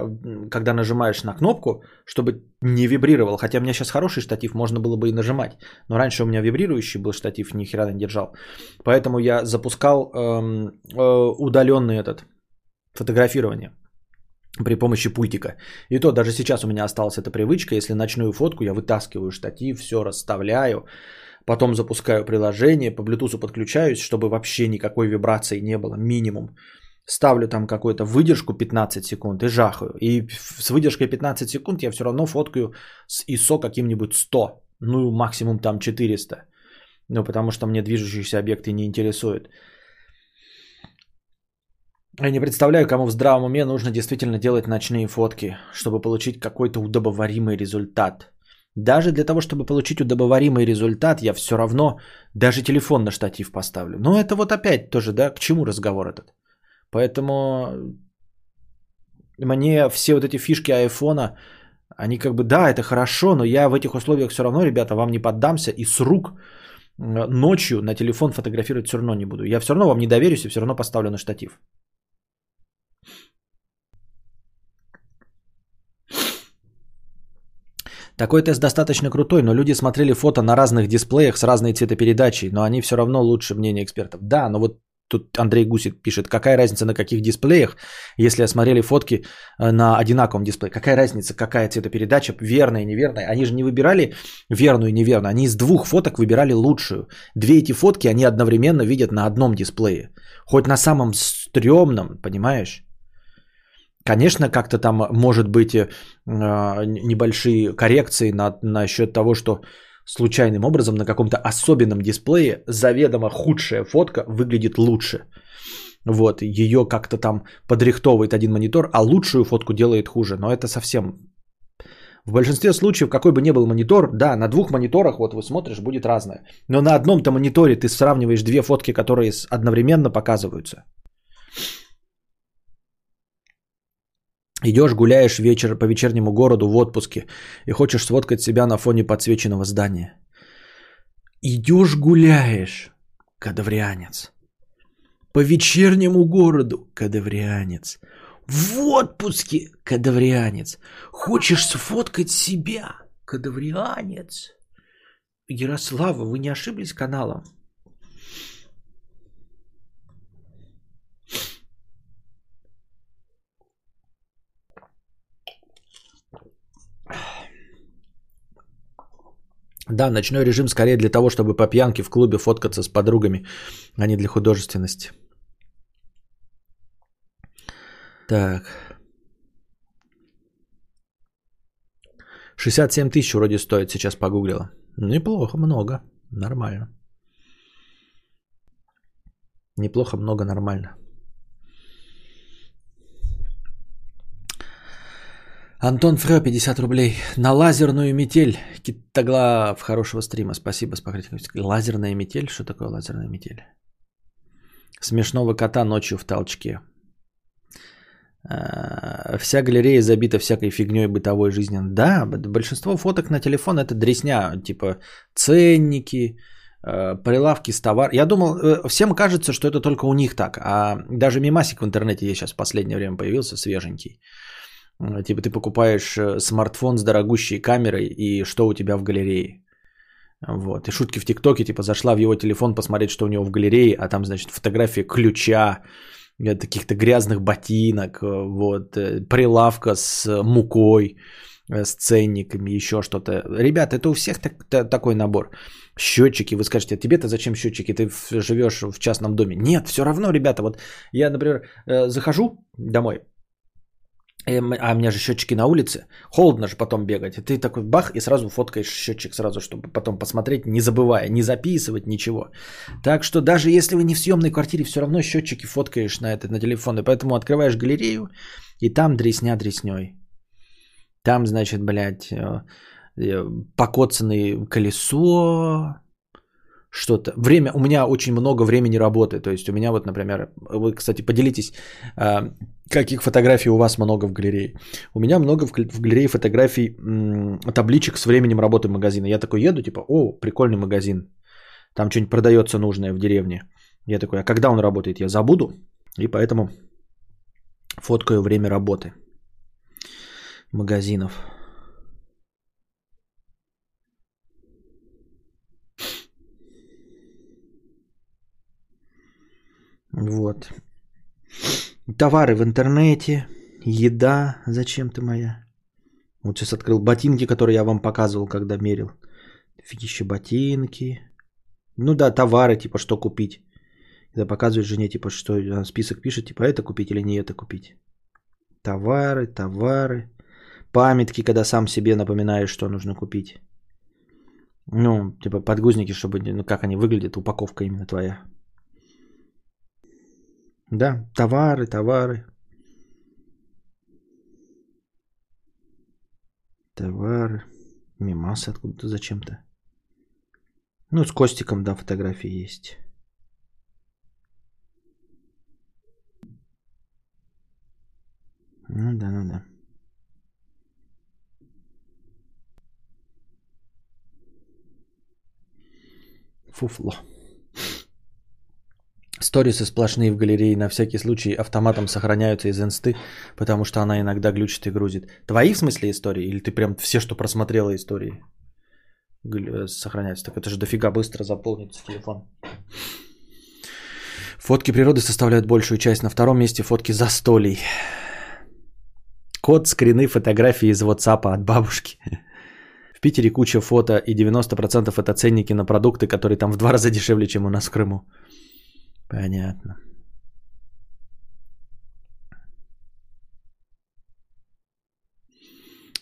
когда нажимаешь на кнопку, чтобы не вибрировал. Хотя у меня сейчас хороший штатив, можно было бы и нажимать. Но раньше у меня вибрирующий был штатив, ни хера не держал. Поэтому я запускал эм, э, удаленный этот фотографирование при помощи пультика. И то даже сейчас у меня осталась эта привычка, если ночную фотку я вытаскиваю штатив, все расставляю, Потом запускаю приложение, по Bluetooth подключаюсь, чтобы вообще никакой вибрации не было, минимум. Ставлю там какую-то выдержку 15 секунд и жахаю. И с выдержкой 15 секунд я все равно фоткаю с ISO каким-нибудь 100, ну максимум там 400. Ну потому что мне движущиеся объекты не интересуют. Я не представляю, кому в здравом уме нужно действительно делать ночные фотки, чтобы получить какой-то удобоваримый результат. Даже для того, чтобы получить удобоваримый результат, я все равно даже телефон на штатив поставлю. Но это вот опять тоже, да, к чему разговор этот? Поэтому мне все вот эти фишки айфона, они как бы, да, это хорошо, но я в этих условиях все равно, ребята, вам не поддамся и с рук ночью на телефон фотографировать все равно не буду. Я все равно вам не доверюсь и все равно поставлю на штатив. Такой тест достаточно крутой, но люди смотрели фото на разных дисплеях с разной цветопередачей, но они все равно лучше мнения экспертов. Да, но вот Тут Андрей Гусик пишет, какая разница на каких дисплеях, если осмотрели фотки э, на одинаковом дисплее. Какая разница, какая цветопередача, верная и неверная. Они же не выбирали верную и неверную, они из двух фоток выбирали лучшую. Две эти фотки они одновременно видят на одном дисплее. Хоть на самом стрёмном, понимаешь? Конечно, как-то там может быть э, небольшие коррекции на, насчет того, что случайным образом на каком-то особенном дисплее заведомо худшая фотка выглядит лучше. Вот, ее как-то там подрихтовывает один монитор, а лучшую фотку делает хуже. Но это совсем... В большинстве случаев, какой бы ни был монитор, да, на двух мониторах, вот вы смотришь, будет разное. Но на одном-то мониторе ты сравниваешь две фотки, которые одновременно показываются. Идешь, гуляешь вечер по вечернему городу в отпуске и хочешь сфоткать себя на фоне подсвеченного здания. Идешь, гуляешь, кадаврианец. По вечернему городу, кадаврианец. В отпуске, кадаврианец. Хочешь сфоткать себя, кадаврианец. Ярослава, вы не ошиблись каналом? Да, ночной режим скорее для того, чтобы по пьянке в клубе фоткаться с подругами, а не для художественности. Так. 67 тысяч вроде стоит, сейчас погуглила. Неплохо, много. Нормально. Неплохо, много, нормально. Антон Фрё, 50 рублей. На лазерную метель. Китоглав, хорошего стрима. Спасибо, спокойно. Лазерная метель? Что такое лазерная метель? Смешного кота ночью в толчке. А, вся галерея забита всякой фигней бытовой жизни. Да, большинство фоток на телефон это дресня. Типа ценники, а, прилавки с товар. Я думал, э, всем кажется, что это только у них так. А даже мимасик в интернете есть сейчас в последнее время появился, свеженький. Типа ты покупаешь э, смартфон с дорогущей камерой, и что у тебя в галерее. Вот. И шутки в ТикТоке, типа зашла в его телефон посмотреть, что у него в галерее, а там, значит, фотография ключа, э, каких-то грязных ботинок, э, вот, прилавка с мукой, с ценниками, еще что-то. Ребята, это у всех так, так, такой набор. Счетчики, вы скажете, а тебе-то зачем счетчики? Ты живешь в частном доме. Нет, все равно, ребята, вот я, например, захожу домой, а у меня же счетчики на улице. Холодно же потом бегать. И ты такой бах и сразу фоткаешь счетчик сразу, чтобы потом посмотреть, не забывая, не записывать ничего. Так что даже если вы не в съемной квартире, все равно счетчики фоткаешь на этот на телефон. И поэтому открываешь галерею, и там дресня дресней. Там, значит, блядь, э, э, покоцанное колесо, что-то. Время, у меня очень много времени работы. То есть у меня вот, например, вы, кстати, поделитесь, а, каких фотографий у вас много в галерее. У меня много в галерее фотографий табличек с временем работы магазина. Я такой еду, типа, о, прикольный магазин. Там что-нибудь продается нужное в деревне. Я такой, а когда он работает, я забуду. И поэтому фоткаю время работы магазинов. Вот. Товары в интернете, еда зачем-то моя. Вот сейчас открыл ботинки, которые я вам показывал, когда мерил. Фигища ботинки. Ну да, товары, типа, что купить. Когда показывает жене, типа, что список пишет, типа, это купить или не это купить. Товары, товары. Памятки, когда сам себе напоминаешь, что нужно купить. Ну, типа подгузники, чтобы, ну, как они выглядят, упаковка именно твоя. Да, товары, товары. Товары. Мимасы откуда-то зачем-то. Ну, с Костиком, да, фотографии есть. Ну да, ну да. Фуфло. Сторисы сплошные в галерее на всякий случай автоматом сохраняются из инсты, потому что она иногда глючит и грузит. Твои в смысле истории? Или ты прям все, что просмотрела истории, сохраняются? Так это же дофига быстро заполнится телефон. Фотки природы составляют большую часть. На втором месте фотки застолий. Код, скрины, фотографии из WhatsApp от бабушки. В Питере куча фото, и 90% это ценники на продукты, которые там в два раза дешевле, чем у нас в Крыму. Понятно.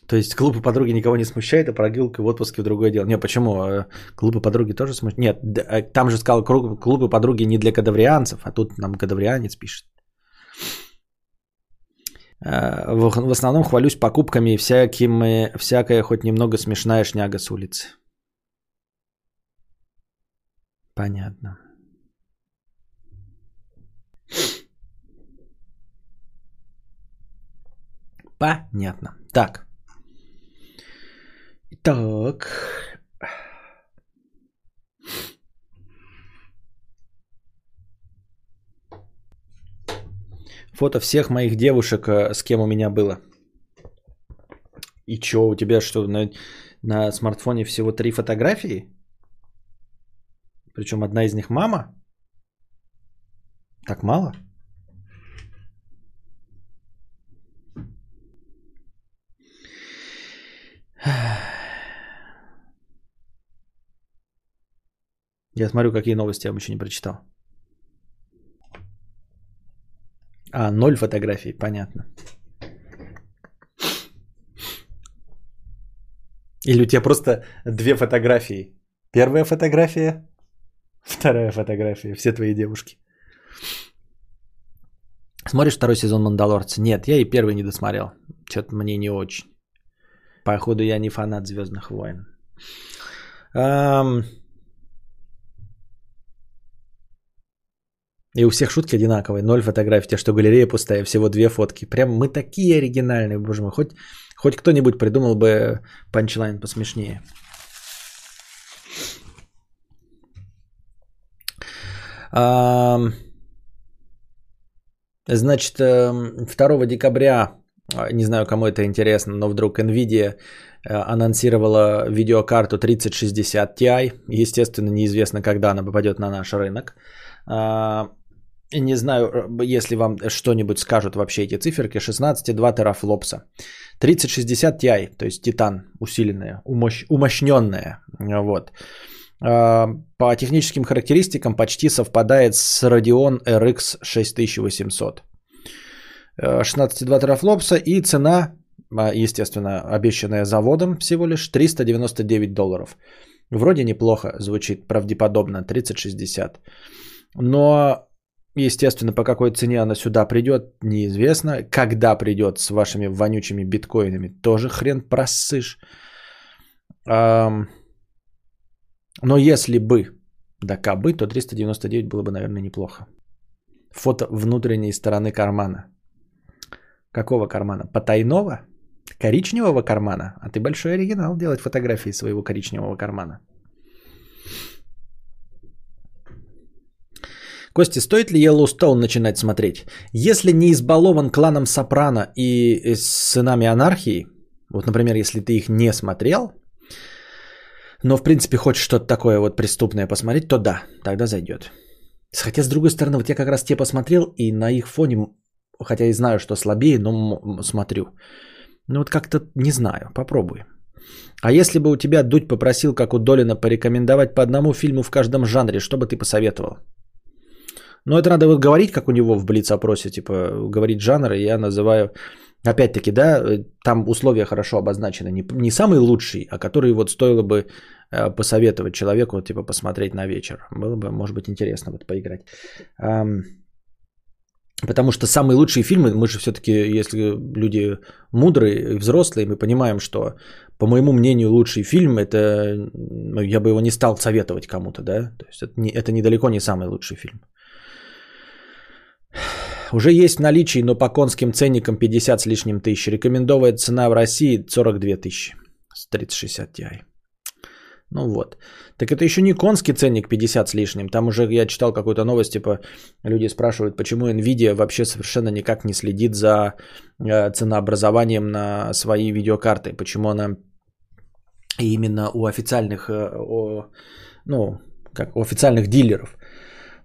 То есть клубы подруги никого не смущает, а прогулка в отпуске в другое дело. Не, почему? Э, Клубы подруги тоже смущают? Нет, э, там же сказал, кру- клубы подруги не для кадаврианцев, а тут нам кадаврианец пишет. Э, В основном хвалюсь покупками и всякими, всякая хоть немного смешная шняга с улицы. Понятно. Понятно. Так. Так. Фото всех моих девушек, э, с кем у меня было. И чё, у тебя что, на, на смартфоне всего три фотографии? Причем одна из них мама? Так мало? Я смотрю, какие новости я вам еще не прочитал. А, ноль фотографий, понятно. Или у тебя просто две фотографии. Первая фотография, вторая фотография, все твои девушки. Смотришь второй сезон Мандалорца? Нет, я и первый не досмотрел. Что-то мне не очень. Походу, я не фанат Звездных войн. Ам, И у всех шутки одинаковые. Ноль фотографий. Те, что галерея пустая, всего две фотки. Прям мы такие оригинальные, боже мой. Хоть, хоть кто-нибудь придумал бы панчлайн посмешнее. Ам, Значит, эм, 2 декабря, а, не знаю, кому это интересно, но вдруг NVIDIA э, анонсировала видеокарту 3060 Ti. Естественно, неизвестно, когда она попадет на наш рынок. Не знаю, э, если вам что-нибудь скажут вообще эти циферки. 16,2 терафлопса. 3060 Ti, то есть титан усиленная, умощ, умощненная. Вот. А, По техническим характеристикам почти совпадает с Radeon RX 6800. Э, 16,2 терафлопса и цена, а, естественно, обещанная заводом всего лишь 399 долларов. Вроде неплохо звучит, правдеподобно, 3060. Но, естественно, по какой цене она сюда придет, неизвестно. Когда придет с вашими вонючими биткоинами, тоже хрен просышь. Но если бы, да кабы, то 399 было бы, наверное, неплохо. Фото внутренней стороны кармана. Какого кармана? Потайного? Коричневого кармана? А ты большой оригинал делать фотографии своего коричневого кармана. Костя, стоит ли Йеллоустоун начинать смотреть? Если не избалован кланом Сопрано и сынами анархии, вот, например, если ты их не смотрел, но, в принципе, хочешь что-то такое вот преступное посмотреть, то да, тогда зайдет. Хотя, с другой стороны, вот я как раз те посмотрел, и на их фоне, хотя и знаю, что слабее, но смотрю. Ну вот как-то не знаю, попробуй. А если бы у тебя Дудь попросил, как у Долина, порекомендовать по одному фильму в каждом жанре, что бы ты посоветовал? Ну, это надо вот говорить, как у него в Блиц-опросе, типа, говорить жанр, я называю, опять-таки, да, э, там условия хорошо обозначены, не, не самый лучший, а который вот стоило бы э, посоветовать человеку, вот, типа, посмотреть на вечер. Было бы, может быть, интересно вот поиграть. Потому что самые лучшие фильмы, мы же все-таки, если люди мудрые и взрослые, мы понимаем, что, по моему мнению, лучший фильм, это, ну, я бы его не стал советовать кому-то, да, то есть это, не, это недалеко не самый лучший фильм. Уже есть в наличии, но по конским ценникам 50 с лишним тысяч. Рекомендованная цена в России 42 тысячи с 3060 Ti. Ну вот. Так это еще не конский ценник 50 с лишним. Там уже я читал какую-то новость, типа люди спрашивают, почему Nvidia вообще совершенно никак не следит за э, ценообразованием на свои видеокарты. Почему она именно у официальных, э, ну, как у официальных дилеров.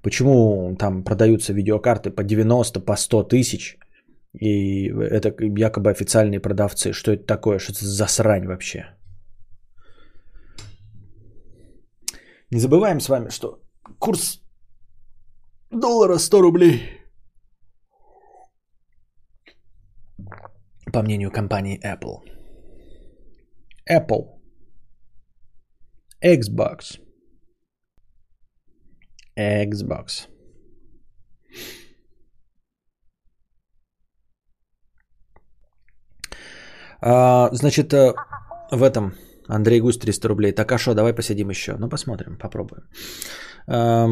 Почему там продаются видеокарты по 90, по 100 тысяч, и это якобы официальные продавцы. Что это такое? Что это за срань вообще? Не забываем с вами, что курс доллара 100 рублей. По мнению компании Apple. Apple. Xbox. Xbox. А, значит, э, в этом Андрей Гусь 300 рублей. Так, а что, давай посидим еще. Ну, посмотрим, попробуем. А,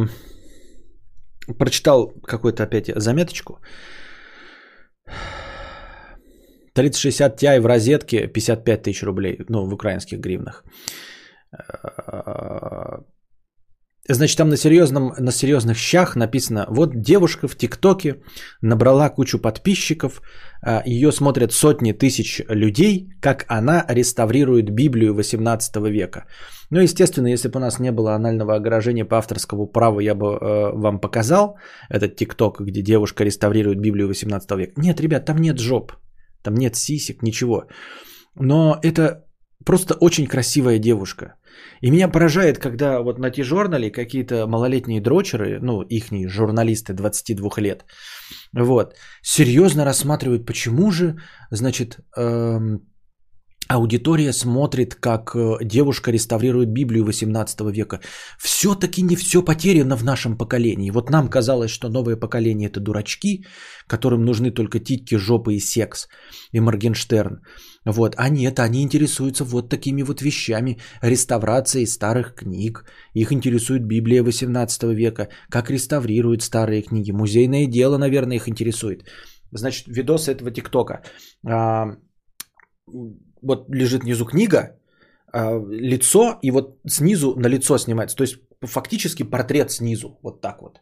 прочитал какую-то опять заметочку. 3060 Ti в розетке 55 тысяч рублей, ну, в украинских гривнах. Значит, там на, серьезном, на серьезных щах написано, вот девушка в ТикТоке набрала кучу подписчиков, а, ее смотрят сотни тысяч людей, как она реставрирует Библию 18 века. Ну, естественно, если бы у нас не было анального огражения по авторскому праву, я бы э, вам показал этот ТикТок, где девушка реставрирует Библию 18 века. Нет, ребят, там нет жоп, там нет сисек, ничего. Но это просто очень красивая девушка. И меня поражает, когда вот на T-журнале какие-то малолетние дрочеры, ну, ихние журналисты 22 лет, вот, серьезно рассматривают, почему же, значит, эм, аудитория смотрит, как э, девушка реставрирует Библию 18 века. Все-таки не все потеряно в нашем поколении. Вот нам казалось, что новое поколение это дурачки, которым нужны только титьки, жопы и секс, и Моргенштерн. Вот, а нет, они интересуются вот такими вот вещами, реставрацией старых книг. Их интересует Библия 18 века, как реставрируют старые книги. Музейное дело, наверное, их интересует. Значит, видос этого ТикТока. А, вот лежит внизу книга, а, лицо, и вот снизу на лицо снимается. То есть фактически портрет снизу, вот так вот.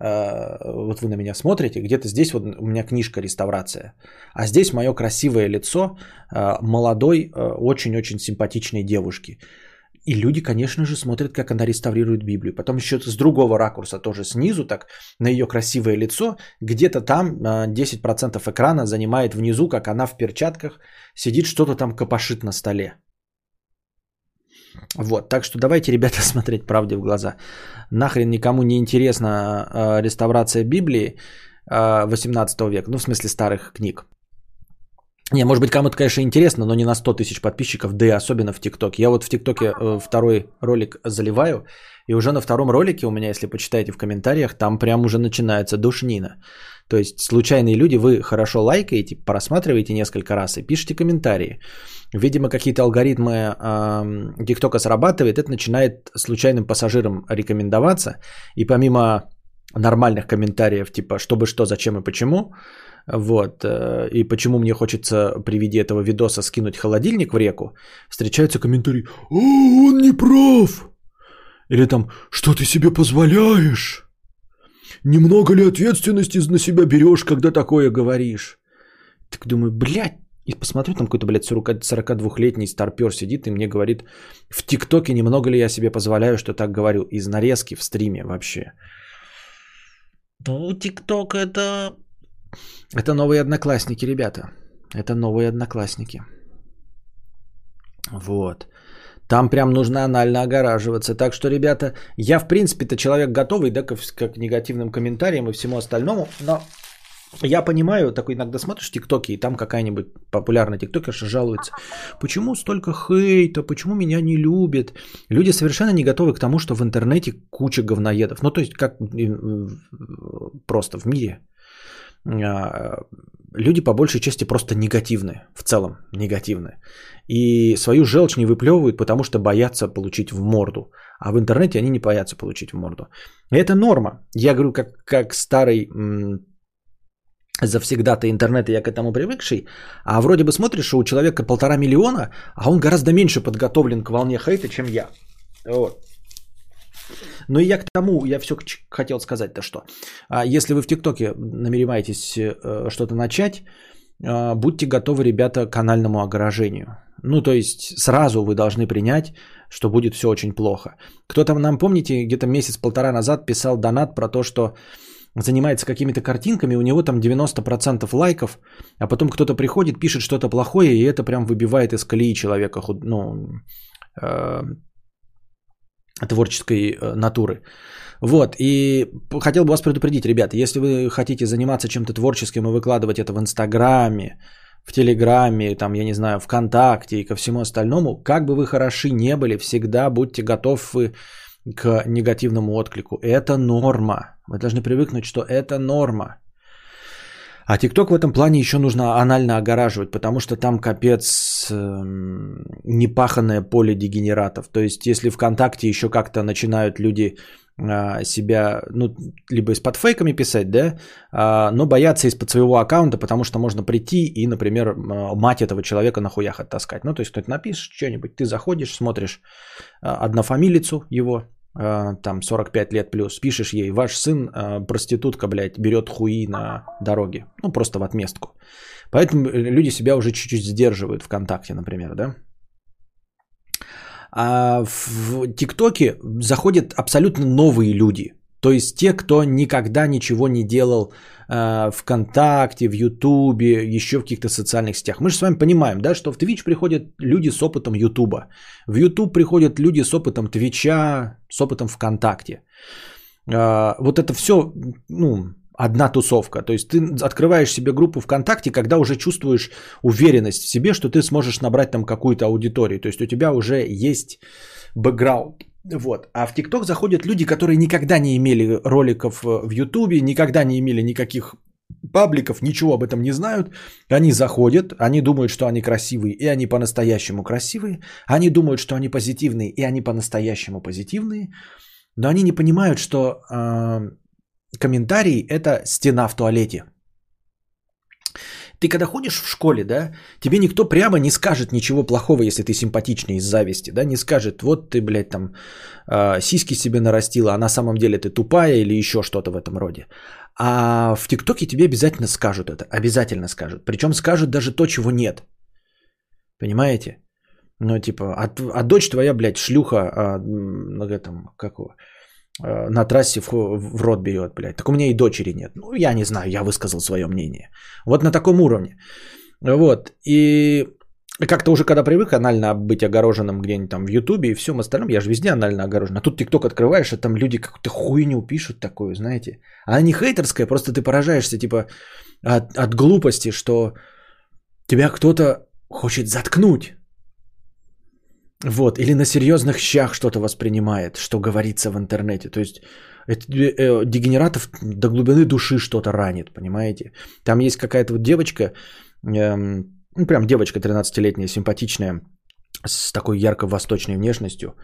А, вот вы на меня смотрите, где-то здесь вот у меня книжка реставрация, а здесь мое красивое лицо а, молодой, очень-очень симпатичной девушки. И люди, конечно же, смотрят, как она реставрирует Библию. Потом еще с другого ракурса, тоже снизу, так, на ее красивое лицо, где-то там 10% экрана занимает внизу, как она в перчатках сидит, что-то там копошит на столе. Вот, так что давайте, ребята, смотреть правде в глаза. Нахрен никому не интересна э, реставрация Библии э, 18 века, ну в смысле старых книг. Не, может быть, кому-то, конечно, интересно, но не на 100 тысяч подписчиков, да и особенно в ТикТоке. Я вот в ТикТоке э, второй ролик заливаю, и уже на втором ролике у меня, если почитаете в комментариях, там прям уже начинается душнина. То есть случайные люди, вы хорошо лайкаете, просматриваете несколько раз и пишите комментарии. Видимо, какие-то алгоритмы э, ТикТока срабатывает, это начинает случайным пассажирам рекомендоваться. И помимо нормальных комментариев, типа что бы что, зачем и почему, вот, э, и почему мне хочется при виде этого видоса скинуть холодильник в реку, встречаются комментарии «О, он не прав!» Или там «Что ты себе позволяешь?» Немного ли ответственности на себя берешь, когда такое говоришь? Так думаю, блядь, и посмотрю, там какой-то, блядь, 42-летний старпер сидит и мне говорит, в ТикТоке немного ли я себе позволяю, что так говорю, из нарезки в стриме вообще. Ну, ТикТок это... Это новые одноклассники, ребята. Это новые одноклассники. Вот. Там прям нужно анально огораживаться. Так что, ребята, я в принципе-то человек готовый, да, к, к негативным комментариям и всему остальному, но я понимаю, такой иногда смотришь тиктоки, и там какая-нибудь популярная тиктокерша жалуется. Почему столько хейта, почему меня не любят? Люди совершенно не готовы к тому, что в интернете куча говноедов. Ну, то есть, как просто в мире. А, люди по большей части просто негативны, в целом негативны. И свою желчь не выплевывают, потому что боятся получить в морду. А в интернете они не боятся получить в морду. И это норма. Я говорю, как, как старый завсегда-то интернета, я к этому привыкший, а вроде бы смотришь, у человека полтора миллиона, а он гораздо меньше подготовлен к волне хейта, чем я. Вот. Но и я к тому, я все хотел сказать-то что. А если вы в ТикТоке намереваетесь э, что-то начать, э, будьте готовы, ребята, к канальному огражению. Ну, то есть сразу вы должны принять, что будет все очень плохо. Кто-то нам, помните, где-то месяц-полтора назад писал донат про то, что занимается какими-то картинками, у него там 90% лайков, а потом кто-то приходит, пишет что-то плохое, и это прям выбивает из колеи человека, ну, э, творческой э, натуры. Вот, и хотел бы вас предупредить, ребята, если вы хотите заниматься чем-то творческим и выкладывать это в Инстаграме, в Телеграме, там, я не знаю, ВКонтакте и ко всему остальному, как бы вы хороши не были, всегда будьте готовы к негативному отклику. Это норма. Вы должны привыкнуть, что это норма. А ТикТок в этом плане еще нужно анально огораживать, потому что там капец эм, непаханное поле дегенератов. То есть, если ВКонтакте еще как-то начинают люди а, себя, ну, либо из-под фейками писать, да, а, но боятся из-под своего аккаунта, потому что можно прийти и, например, м, мать этого человека на хуях оттаскать. Ну, то есть, кто-то напишет что-нибудь, ты заходишь, смотришь а, однофамилицу его, там 45 лет плюс, пишешь ей, ваш сын а, проститутка, блядь, берет хуи на дороге. Ну, просто в отместку. Поэтому э, люди себя уже чуть-чуть сдерживают ВКонтакте, например, да. А в ТикТоке заходят абсолютно новые люди. То есть те, кто никогда ничего не делал э, ВКонтакте, в Ютубе, еще в каких-то социальных сетях. Мы же с вами понимаем, да, что в Твич приходят люди с опытом Ютуба. В Ютуб приходят люди с опытом Твича, с опытом ВКонтакте. Э, вот это все, ну, одна тусовка. То есть ты открываешь себе группу ВКонтакте, когда уже чувствуешь уверенность в себе, что ты сможешь набрать там какую-то аудиторию. То есть у тебя уже есть бэкграунд. Вот. А в ТикТок заходят люди, которые никогда не имели роликов э, в Ютубе, никогда не имели никаких пабликов, ничего об этом не знают. Они заходят, они думают, что они красивые, и они по-настоящему красивые. Они думают, что они позитивные, и они по-настоящему позитивные. Но они не понимают, что э, комментарий – это стена в туалете. Ты когда ходишь в школе, да, тебе никто прямо не скажет ничего плохого, если ты симпатичный из зависти, да, не скажет, вот ты, блядь, там э, сиськи себе нарастила, а на самом деле ты тупая или еще что-то в этом роде. А в ТикТоке тебе обязательно скажут это, обязательно скажут. Причем скажут даже то, чего нет. Понимаете? Ну, типа, а, а дочь твоя, блядь, шлюха, а, этом, как его, а, на трассе в, в рот берет, блядь. Так у меня и дочери нет. Ну, я не знаю, я высказал свое мнение. Вот на таком уровне. Вот. И как-то уже когда привык анально быть огороженным где-нибудь там в Ютубе и всем остальном, я же везде анально огорожен. А тут ТикТок открываешь, а там люди какую-то хуйню пишут такую, знаете. Она не хейтерская, просто ты поражаешься, типа, от, от глупости, что тебя кто-то хочет заткнуть. Вот, или на серьезных щах что-то воспринимает, что говорится в интернете. То есть это э, дегенератов до глубины души что-то ранит, понимаете? Там есть какая-то вот девочка, эм, ну прям девочка 13-летняя, симпатичная, с такой ярко-восточной внешностью.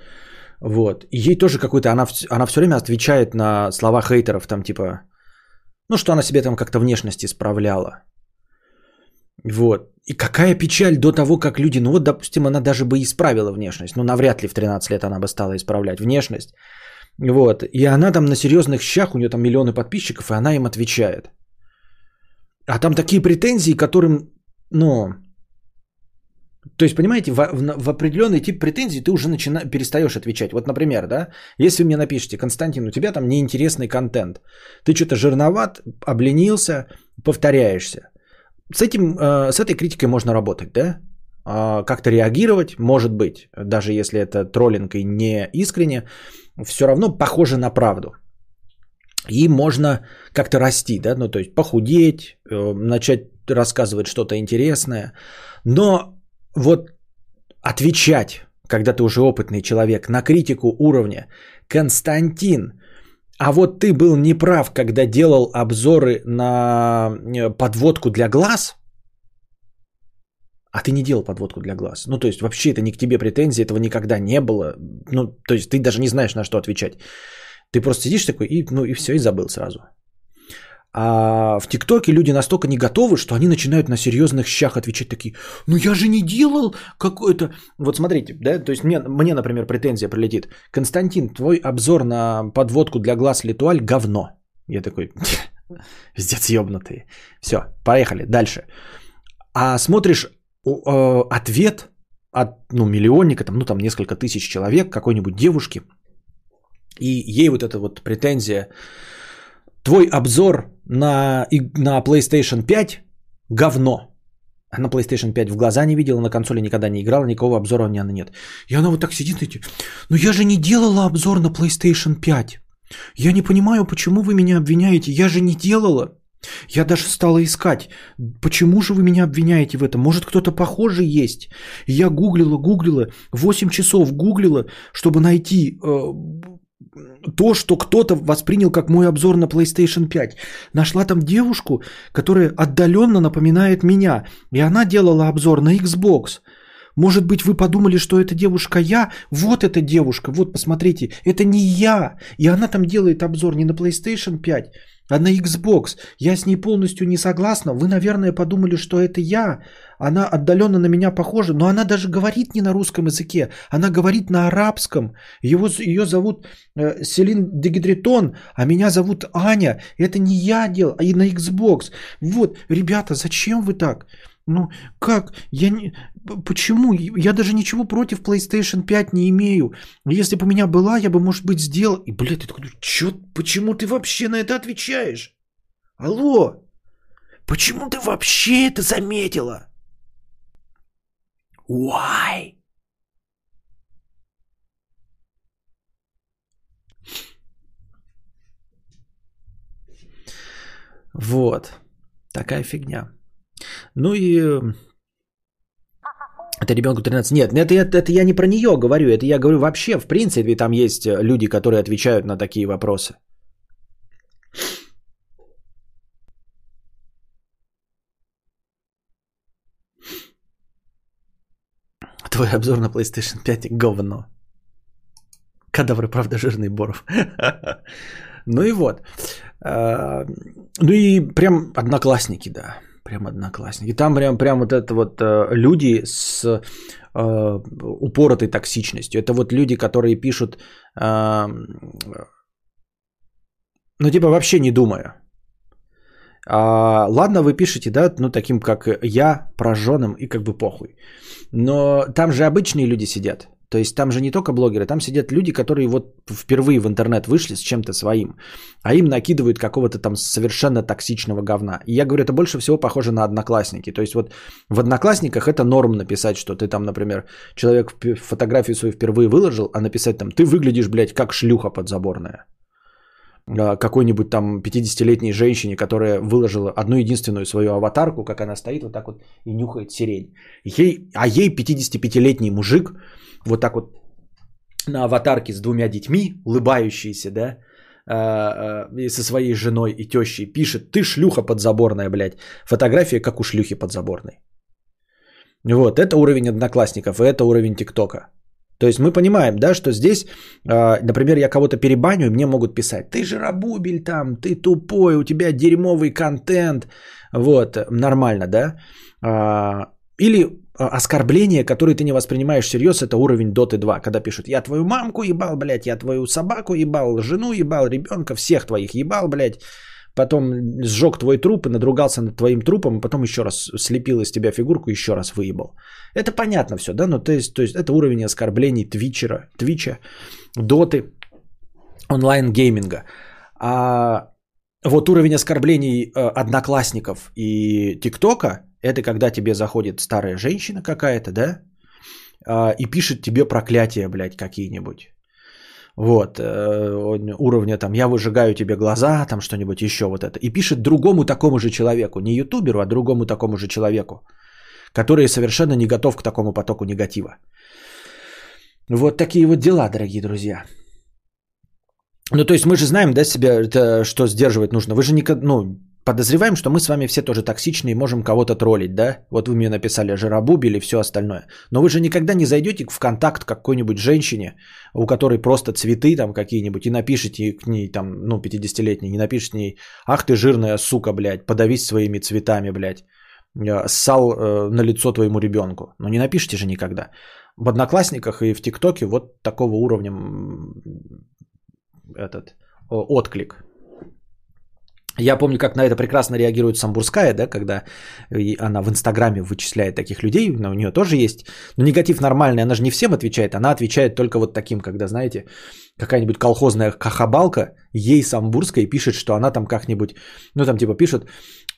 Вот. Ей тоже какой-то, она, она все время отвечает на слова хейтеров, там типа, ну что она себе там как-то внешность исправляла. Вот. И какая печаль до того, как люди, ну вот, допустим, она даже бы исправила внешность, но навряд ли в 13 лет она бы стала исправлять внешность. Вот. И она там на серьезных щах, у нее там миллионы подписчиков, и она им отвечает. А там такие претензии, которым, ну, то есть, понимаете, в, в- в определенный тип претензий ты уже начина, перестаешь отвечать. Вот, например, да, если вы мне напишите, Константин, у тебя там неинтересный контент, ты что-то жирноват, обленился, повторяешься. С, этим, э, с этой критикой можно работать, да? А, Как-то реагировать, может быть, даже если это троллинг и не искренне, все равно похоже на правду. И можно как-то расти, да, ну то есть похудеть, э, начать рассказывать что-то интересное. Но вот отвечать, когда ты уже опытный человек, на критику уровня Константин, а вот ты был неправ, когда делал обзоры на э, подводку для глаз, а ты не делал подводку для глаз. Ну, то есть, вообще это не к тебе претензии, этого никогда не было. Ну, то есть, ты даже не знаешь, на что отвечать. Ты просто сидишь такой, и, ну, и все, и забыл сразу. А в ТикТоке люди настолько не готовы, что они начинают на серьезных щах отвечать такие, ну я же не делал какой-то... Вот смотрите, да, то есть мне, мне, например, претензия прилетит. Константин, твой обзор на подводку для глаз Литуаль говно. Я такой, пиздец ебнутый. Все, поехали, дальше. А смотришь э, ответ от ну, миллионника, там, ну там несколько тысяч человек, какой-нибудь девушки, и ей вот эта вот претензия, твой обзор на, на PlayStation 5 говно. Она PlayStation 5 в глаза не видела, на консоли никогда не играла, никакого обзора у нее нет. И она вот так сидит и ну я же не делала обзор на PlayStation 5. Я не понимаю, почему вы меня обвиняете. Я же не делала. Я даже стала искать, почему же вы меня обвиняете в этом? Может, кто-то похожий есть? Я гуглила, гуглила, 8 часов гуглила, чтобы найти э, то, что кто-то воспринял как мой обзор на PlayStation 5. Нашла там девушку, которая отдаленно напоминает меня, и она делала обзор на Xbox. Может быть, вы подумали, что это девушка я? Вот эта девушка, вот посмотрите, это не я. И она там делает обзор не на PlayStation 5, а на Xbox. Я с ней полностью не согласна. Вы, наверное, подумали, что это я. Она отдаленно на меня похожа, но она даже говорит не на русском языке. Она говорит на арабском. Его, ее зовут э, Селин Дегидритон, а меня зовут Аня. Это не я делал, а и на Xbox. Вот, ребята, зачем вы так? Ну, как? Я не... Почему? Я даже ничего против PlayStation 5 не имею. Если бы у меня была, я бы, может быть, сделал... И, блядь, ты такой, чё, почему ты вообще на это отвечаешь? Алло? Почему ты вообще это заметила? Why? Вот. Такая фигня. Ну и э, это ребенку 13. Нет, это, это, это я не про нее говорю, это я говорю вообще, в принципе, там есть люди, которые отвечают на такие вопросы. Твой обзор на PlayStation 5 говно. Кадавры, правда, жирный Боров. ну и вот. А, ну и прям одноклассники, да. Прям одноклассники. Там прям, прям вот это вот э, люди с э, упоротой токсичностью. Это вот люди, которые пишут, э, ну типа вообще не думая. А, ладно, вы пишете, да, ну таким как я, прожженным и как бы похуй. Но там же обычные люди сидят. То есть там же не только блогеры, там сидят люди, которые вот впервые в интернет вышли с чем-то своим, а им накидывают какого-то там совершенно токсичного говна. И я говорю, это больше всего похоже на одноклассники. То есть вот в одноклассниках это норм написать, что ты там, например, человек фотографию свою впервые выложил, а написать там, ты выглядишь, блядь, как шлюха подзаборная а, какой-нибудь там 50-летней женщине, которая выложила одну единственную свою аватарку, как она стоит вот так вот и нюхает сирень. Ей, а ей 55-летний мужик вот так вот на аватарке с двумя детьми, улыбающиеся, да, а, а, и со своей женой и тещей пишет, ты шлюха подзаборная, блядь. Фотография, как у шлюхи подзаборной. Вот, это уровень одноклассников, и это уровень ТикТока. То есть мы понимаем, да, что здесь, а, например, я кого-то перебаню, и мне могут писать, ты же рабубель там, ты тупой, у тебя дерьмовый контент. Вот, нормально, да. Или оскорбления, которые ты не воспринимаешь всерьез, это уровень Доты 2, когда пишут, я твою мамку ебал, блядь, я твою собаку ебал, жену ебал, ребенка, всех твоих ебал, блядь, потом сжег твой труп и надругался над твоим трупом, и потом еще раз слепил из тебя фигурку еще раз выебал. Это понятно все, да, ну то есть, то есть это уровень оскорблений твичера, твича, доты, онлайн-гейминга. А вот уровень оскорблений э, одноклассников и ТикТока – это когда тебе заходит старая женщина какая-то, да, а, и пишет тебе проклятия, блядь, какие-нибудь. Вот, э, уровня там, я выжигаю тебе глаза, там что-нибудь еще вот это. И пишет другому такому же человеку, не ютуберу, а другому такому же человеку, который совершенно не готов к такому потоку негатива. Вот такие вот дела, дорогие друзья. Ну, то есть мы же знаем, да, себе, это, что сдерживать нужно. Вы же никогда, ну, подозреваем, что мы с вами все тоже токсичны и можем кого-то троллить, да? Вот вы мне написали жиробуб или все остальное. Но вы же никогда не зайдете в контакт к какой-нибудь женщине, у которой просто цветы там какие-нибудь, и напишите к ней там, ну, 50-летней, не напишите ней, ах ты жирная сука, блядь, подавись своими цветами, блядь, ссал э, на лицо твоему ребенку. Но не напишите же никогда. В Одноклассниках и в ТикТоке вот такого уровня этот отклик. Я помню, как на это прекрасно реагирует Самбурская, да, когда она в Инстаграме вычисляет таких людей, но у нее тоже есть. Но негатив нормальный, она же не всем отвечает, она отвечает только вот таким, когда, знаете, какая-нибудь колхозная кахабалка ей Самбурская пишет, что она там как-нибудь, ну там типа пишет,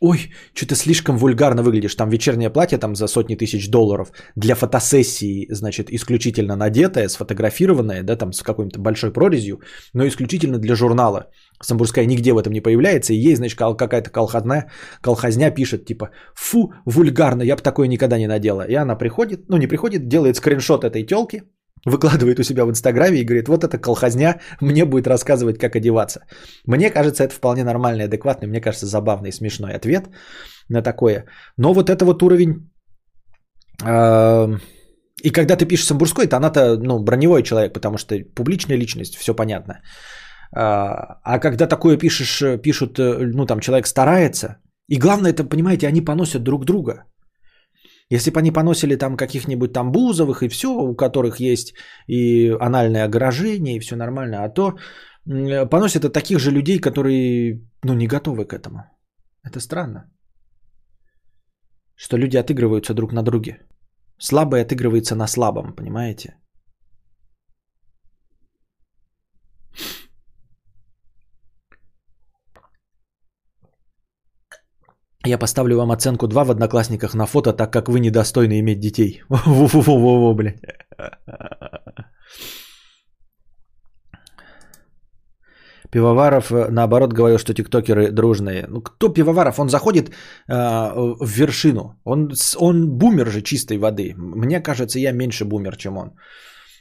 ой, что-то слишком вульгарно выглядишь, там вечернее платье там за сотни тысяч долларов для фотосессии, значит, исключительно надетое, сфотографированное, да, там с какой-то большой прорезью, но исключительно для журнала. Самбурская нигде в этом не появляется, и ей, значит, какая-то колхозная, колхозня пишет, типа, фу, вульгарно, я бы такое никогда не надела. И она приходит, ну не приходит, делает скриншот этой телки, выкладывает у себя в Инстаграме и говорит, вот эта колхозня мне будет рассказывать, как одеваться. Мне кажется, это вполне нормальный, адекватный, мне кажется, забавный, смешной ответ на такое. Но вот это вот уровень... Э, и когда ты пишешь Самбурской, то она-то ну, броневой человек, потому что публичная личность, все понятно. А, а когда такое пишешь, пишут, ну там человек старается, и главное это, понимаете, они поносят друг друга. Если бы они поносили там каких-нибудь там Бузовых и все, у которых есть и анальное огражение, и все нормально, а то поносят от таких же людей, которые ну, не готовы к этому. Это странно. Что люди отыгрываются друг на друге. Слабый отыгрывается на слабом, понимаете? Я поставлю вам оценку 2 в Одноклассниках на фото, так как вы недостойны иметь детей. Во-во-во-во, блядь. Пивоваров, э, наоборот, говорил, что тиктокеры дружные. Ну, кто Пивоваров? Он заходит э, в вершину. Он, он бумер же чистой воды. Мне кажется, я меньше бумер, чем он.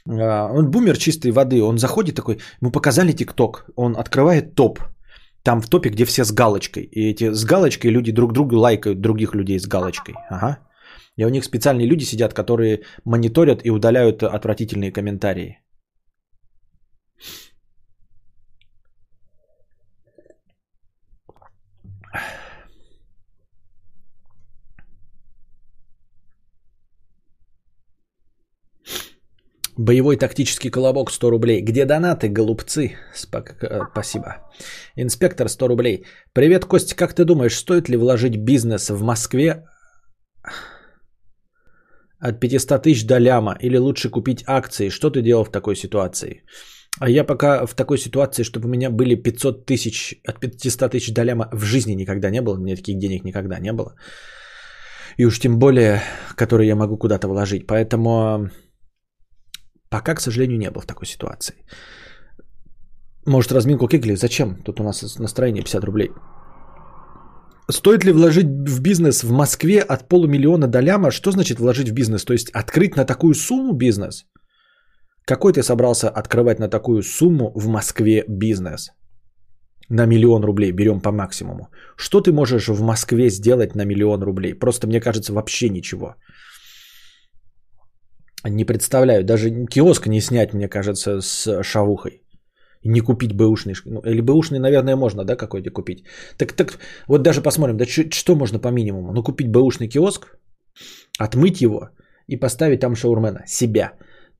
Э, он бумер чистой воды. Он заходит такой, ему показали тикток. Он открывает топ. Там в топе, где все с галочкой. И эти с галочкой люди друг другу лайкают других людей с галочкой. Ага. И у них специальные люди сидят, которые мониторят и удаляют отвратительные комментарии. Боевой тактический колобок 100 рублей. Где донаты, голубцы? Спак... Э, спасибо. Инспектор 100 рублей. Привет, Костя, как ты думаешь, стоит ли вложить бизнес в Москве от 500 тысяч до ляма? Или лучше купить акции? Что ты делал в такой ситуации? А я пока в такой ситуации, чтобы у меня были 500 тысяч, от 500 тысяч до ляма в жизни никогда не было. У меня таких денег никогда не было. И уж тем более, которые я могу куда-то вложить. Поэтому Пока, к сожалению, не был в такой ситуации. Может, разминку кикли? Зачем? Тут у нас настроение 50 рублей. Стоит ли вложить в бизнес в Москве от полумиллиона до ляма? Что значит вложить в бизнес? То есть открыть на такую сумму бизнес? Какой ты собрался открывать на такую сумму в Москве бизнес? На миллион рублей берем по максимуму. Что ты можешь в Москве сделать на миллион рублей? Просто мне кажется вообще ничего. Не представляю, даже киоск не снять, мне кажется, с шавухой. Не купить бэушный. Ну, или бэушный, наверное, можно, да, какой-то купить. Так, так, вот даже посмотрим, да что, что можно по минимуму? Ну, купить бэушный киоск, отмыть его и поставить там шаурмена, себя.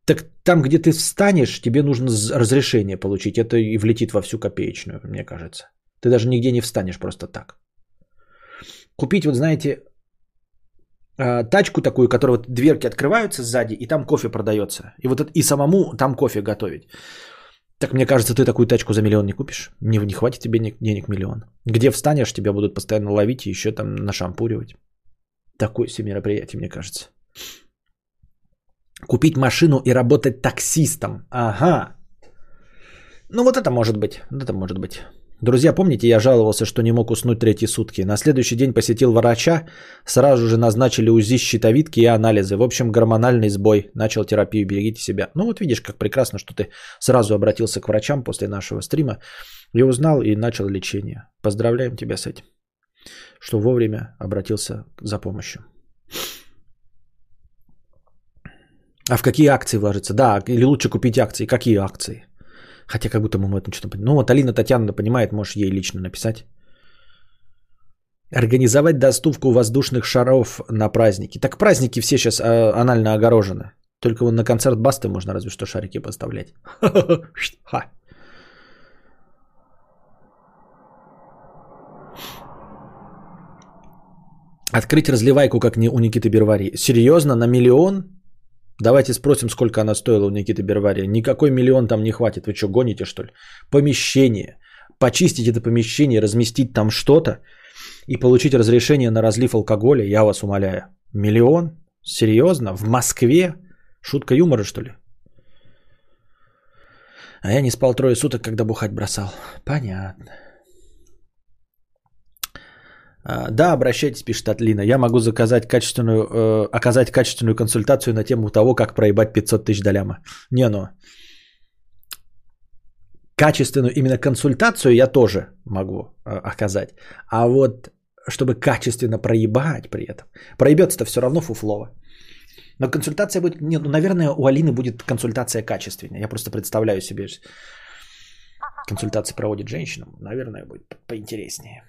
Так там, где ты встанешь, тебе нужно разрешение получить. Это и влетит во всю копеечную, мне кажется. Ты даже нигде не встанешь просто так. Купить, вот знаете, тачку такую, которая вот дверки открываются сзади, и там кофе продается. И вот и самому там кофе готовить. Так мне кажется, ты такую тачку за миллион не купишь. Не, не хватит тебе денег миллион. Где встанешь, тебя будут постоянно ловить и еще там нашампуривать. Такое себе мероприятие, мне кажется. Купить машину и работать таксистом. Ага. Ну вот это может быть. Это может быть. Друзья, помните, я жаловался, что не мог уснуть третьи сутки. На следующий день посетил врача, сразу же назначили УЗИ щитовидки и анализы. В общем, гормональный сбой. Начал терапию, берегите себя. Ну вот видишь, как прекрасно, что ты сразу обратился к врачам после нашего стрима и узнал и начал лечение. Поздравляем тебя с этим, что вовремя обратился за помощью. А в какие акции вложиться? Да, или лучше купить акции. Какие акции? Хотя как будто мы в что-то... понимаем. Ну вот Алина Татьяна понимает, можешь ей лично написать. Организовать доставку воздушных шаров на праздники. Так праздники все сейчас э, анально огорожены. Только вон на концерт Басты можно разве что шарики поставлять. Открыть разливайку, как не у Никиты Бервари. Серьезно, на миллион? Давайте спросим, сколько она стоила у Никиты Бервари. Никакой миллион там не хватит. Вы что, гоните, что ли? Помещение. Почистить это помещение, разместить там что-то и получить разрешение на разлив алкоголя, я вас умоляю. Миллион? Серьезно? В Москве? Шутка юмора, что ли? А я не спал трое суток, когда бухать бросал. Понятно. А, Да, обращайтесь, пишет Атлина. Я могу заказать качественную, э, оказать качественную консультацию на тему того, как проебать 500 тысяч до ляма. Не, ну, качественную именно консультацию я тоже могу э, оказать. А вот чтобы качественно проебать при этом. Проебется-то все равно фуфлово. Но консультация будет... Нет, ну, наверное, у Алины будет консультация качественная. Я просто представляю себе, консультации проводит женщина. Наверное, будет поинтереснее.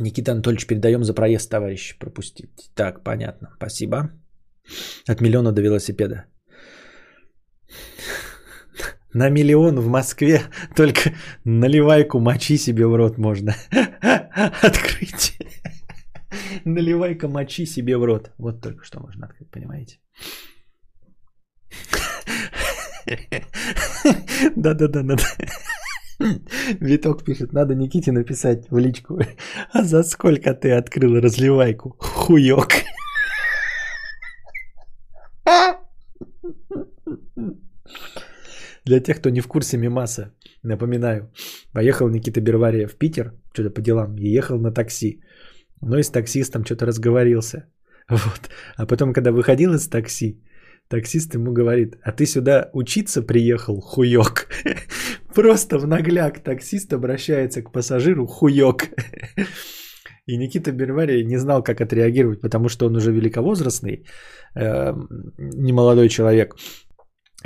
Никита Анатольевич, передаем за проезд, товарищ, пропустить. Так, понятно. Спасибо. От миллиона до велосипеда. На миллион в Москве только наливайку мочи себе в рот можно открыть. Наливайка мочи себе в рот. Вот только что можно открыть, понимаете? Да-да-да, надо. Виток пишет, надо Никите написать в личку. А за сколько ты открыл разливайку? Хуёк. Для тех, кто не в курсе мимаса, напоминаю. Поехал Никита Бервария в Питер, что-то по делам, и ехал на такси. Но и с таксистом что-то разговорился. Вот. А потом, когда выходил из такси, таксист ему говорит, а ты сюда учиться приехал, хуёк. Просто в нагляк таксист обращается к пассажиру, хуёк. И Никита Берварий не знал, как отреагировать, потому что он уже великовозрастный, э, немолодой человек.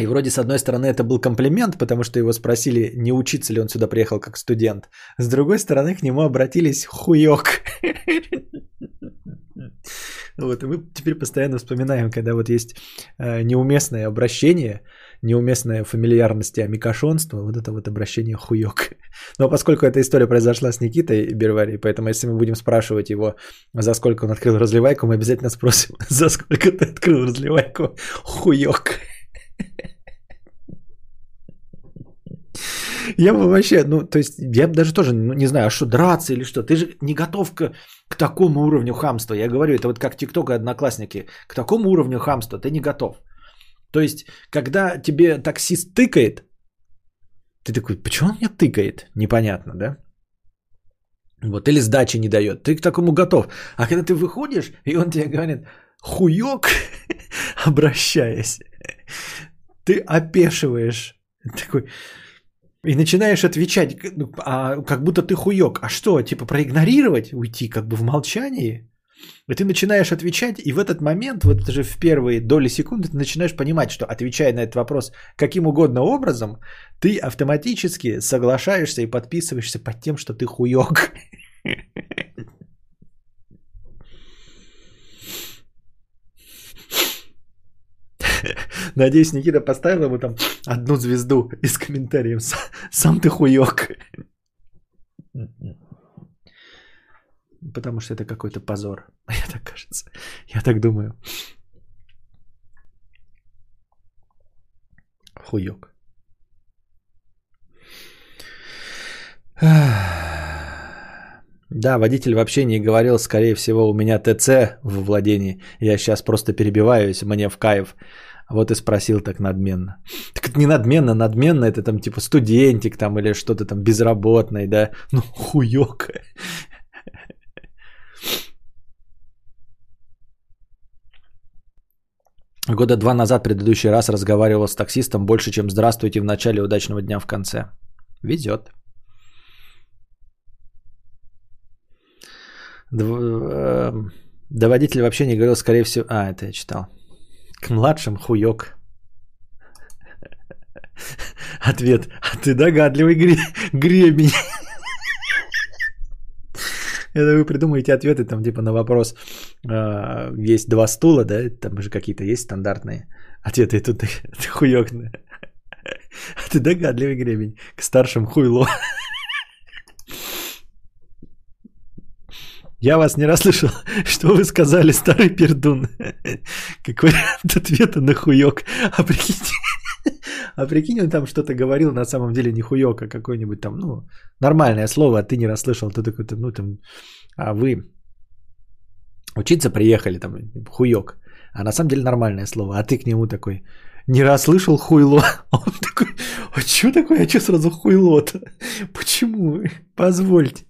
И вроде с одной стороны это был комплимент, потому что его спросили, не учиться ли он сюда приехал как студент. С другой стороны к нему обратились хуёк. Вот, и мы теперь постоянно вспоминаем, когда вот есть э, неуместное обращение, неуместная фамильярность и амикошонство, вот это вот обращение хуёк. Но поскольку эта история произошла с Никитой Бервари, поэтому если мы будем спрашивать его, за сколько он открыл разливайку, мы обязательно спросим, за сколько ты открыл разливайку хуёк. Я бы вообще, ну, то есть, я бы даже тоже, ну, не знаю, а что, драться или что? Ты же не готов к, к такому уровню хамства. Я говорю, это вот как ТикТок и Одноклассники. К такому уровню хамства ты не готов. То есть, когда тебе таксист тыкает, ты такой, почему он меня тыкает? Непонятно, да? Вот, или сдачи не дает. Ты к такому готов. А когда ты выходишь, и он тебе говорит, хуёк, обращаясь, ты опешиваешь. Такой, и начинаешь отвечать, ну, а, как будто ты хуёк. А что, типа проигнорировать, уйти как бы в молчании? И ты начинаешь отвечать, и в этот момент, вот даже в первые доли секунды, ты начинаешь понимать, что отвечая на этот вопрос каким угодно образом, ты автоматически соглашаешься и подписываешься под тем, что ты хуёк. Надеюсь, Никита поставил ему там одну звезду из комментариев. Сам ты хуёк. Потому что это какой-то позор. Мне так кажется. Я так думаю. Хуёк. Да, водитель вообще не говорил, скорее всего, у меня ТЦ в владении. Я сейчас просто перебиваюсь, мне в кайф. Вот и спросил так надменно. Так это не надменно, надменно это там типа студентик там или что-то там безработный, да. Ну, хуёк. Года два назад предыдущий раз разговаривал с таксистом больше, чем здравствуйте в начале удачного дня в конце. Везет. Эм, да водитель вообще не говорил, скорее всего... А, это я читал. К младшим хуёк. Ответ. А ты догадливый гре... гребень. Это вы придумаете ответы там типа на вопрос. Э, есть два стула, да? Там же какие-то есть стандартные ответы. Тут ты, ты хуёк. А ты догадливый гребень. К старшим хуйло. Я вас не расслышал. Что вы сказали, старый пердун? Как вариант ответа на хуёк. А прикинь, а прикинь, он там что-то говорил, на самом деле не хуёк, а какое-нибудь там, ну, нормальное слово, а ты не расслышал. Ты такой, ну, там, а вы учиться приехали, там, хуёк. А на самом деле нормальное слово. А ты к нему такой, не расслышал хуйло. А он такой, а что такое, а что сразу хуйло-то? Почему? Позвольте.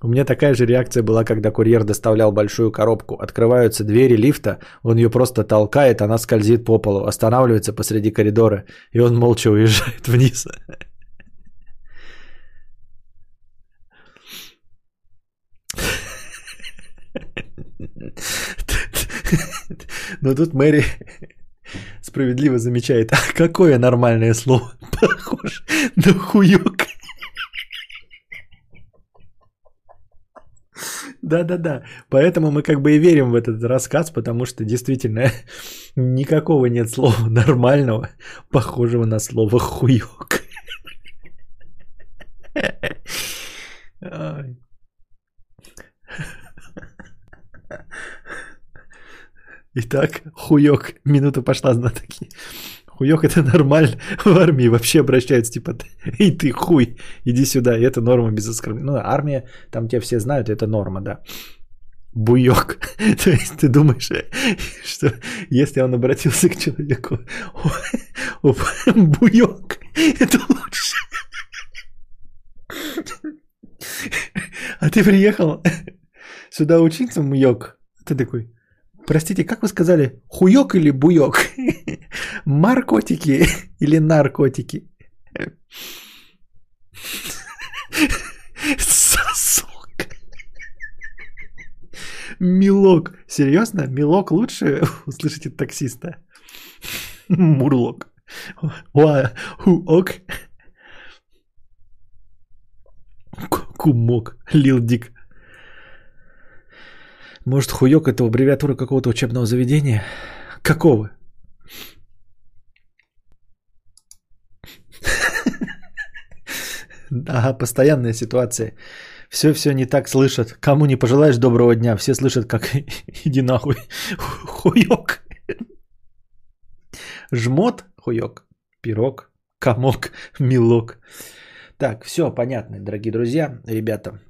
У меня такая же реакция была, когда курьер доставлял большую коробку. Открываются двери лифта, он ее просто толкает, она скользит по полу, останавливается посреди коридора, и он молча уезжает вниз. Но тут Мэри справедливо замечает, а какое нормальное слово похоже на хуёк. Да-да-да. Поэтому мы как бы и верим в этот рассказ, потому что действительно никакого нет слова нормального, похожего на слово хуёк. Итак, хуёк. Минута пошла знатоки. Хуёк это нормально. В армии вообще обращаются типа, и ты хуй, иди сюда. И это норма без оскорбления. Ну, армия, там тебя все знают, это норма, да. Буёк. То есть ты думаешь, что если он обратился к человеку, буёк, это лучше. А ты приехал сюда учиться, муёк. Ты такой, Простите, как вы сказали, хуёк или буёк? Маркотики или наркотики? Сосок. Милок. Серьезно? Милок лучше услышите таксиста. Мурлок. Хуок. Кумок. Лил Дик. Может, хуёк это аббревиатура какого-то учебного заведения? Какого? Ага, постоянная ситуация. Все-все не так слышат. Кому не пожелаешь доброго дня, все слышат, как иди нахуй. Хуёк. Жмот, хуёк. Пирог, комок, милок. Так, все понятно, дорогие друзья, ребята.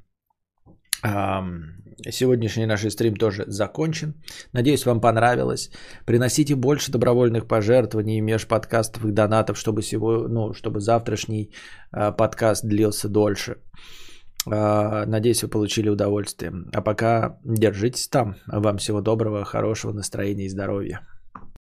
Сегодняшний наш стрим тоже закончен. Надеюсь, вам понравилось. Приносите больше добровольных пожертвований, межподкастовых донатов, чтобы, сегодня, ну, чтобы завтрашний э, подкаст длился дольше. Э, надеюсь, вы получили удовольствие. А пока держитесь там. Вам всего доброго, хорошего настроения и здоровья.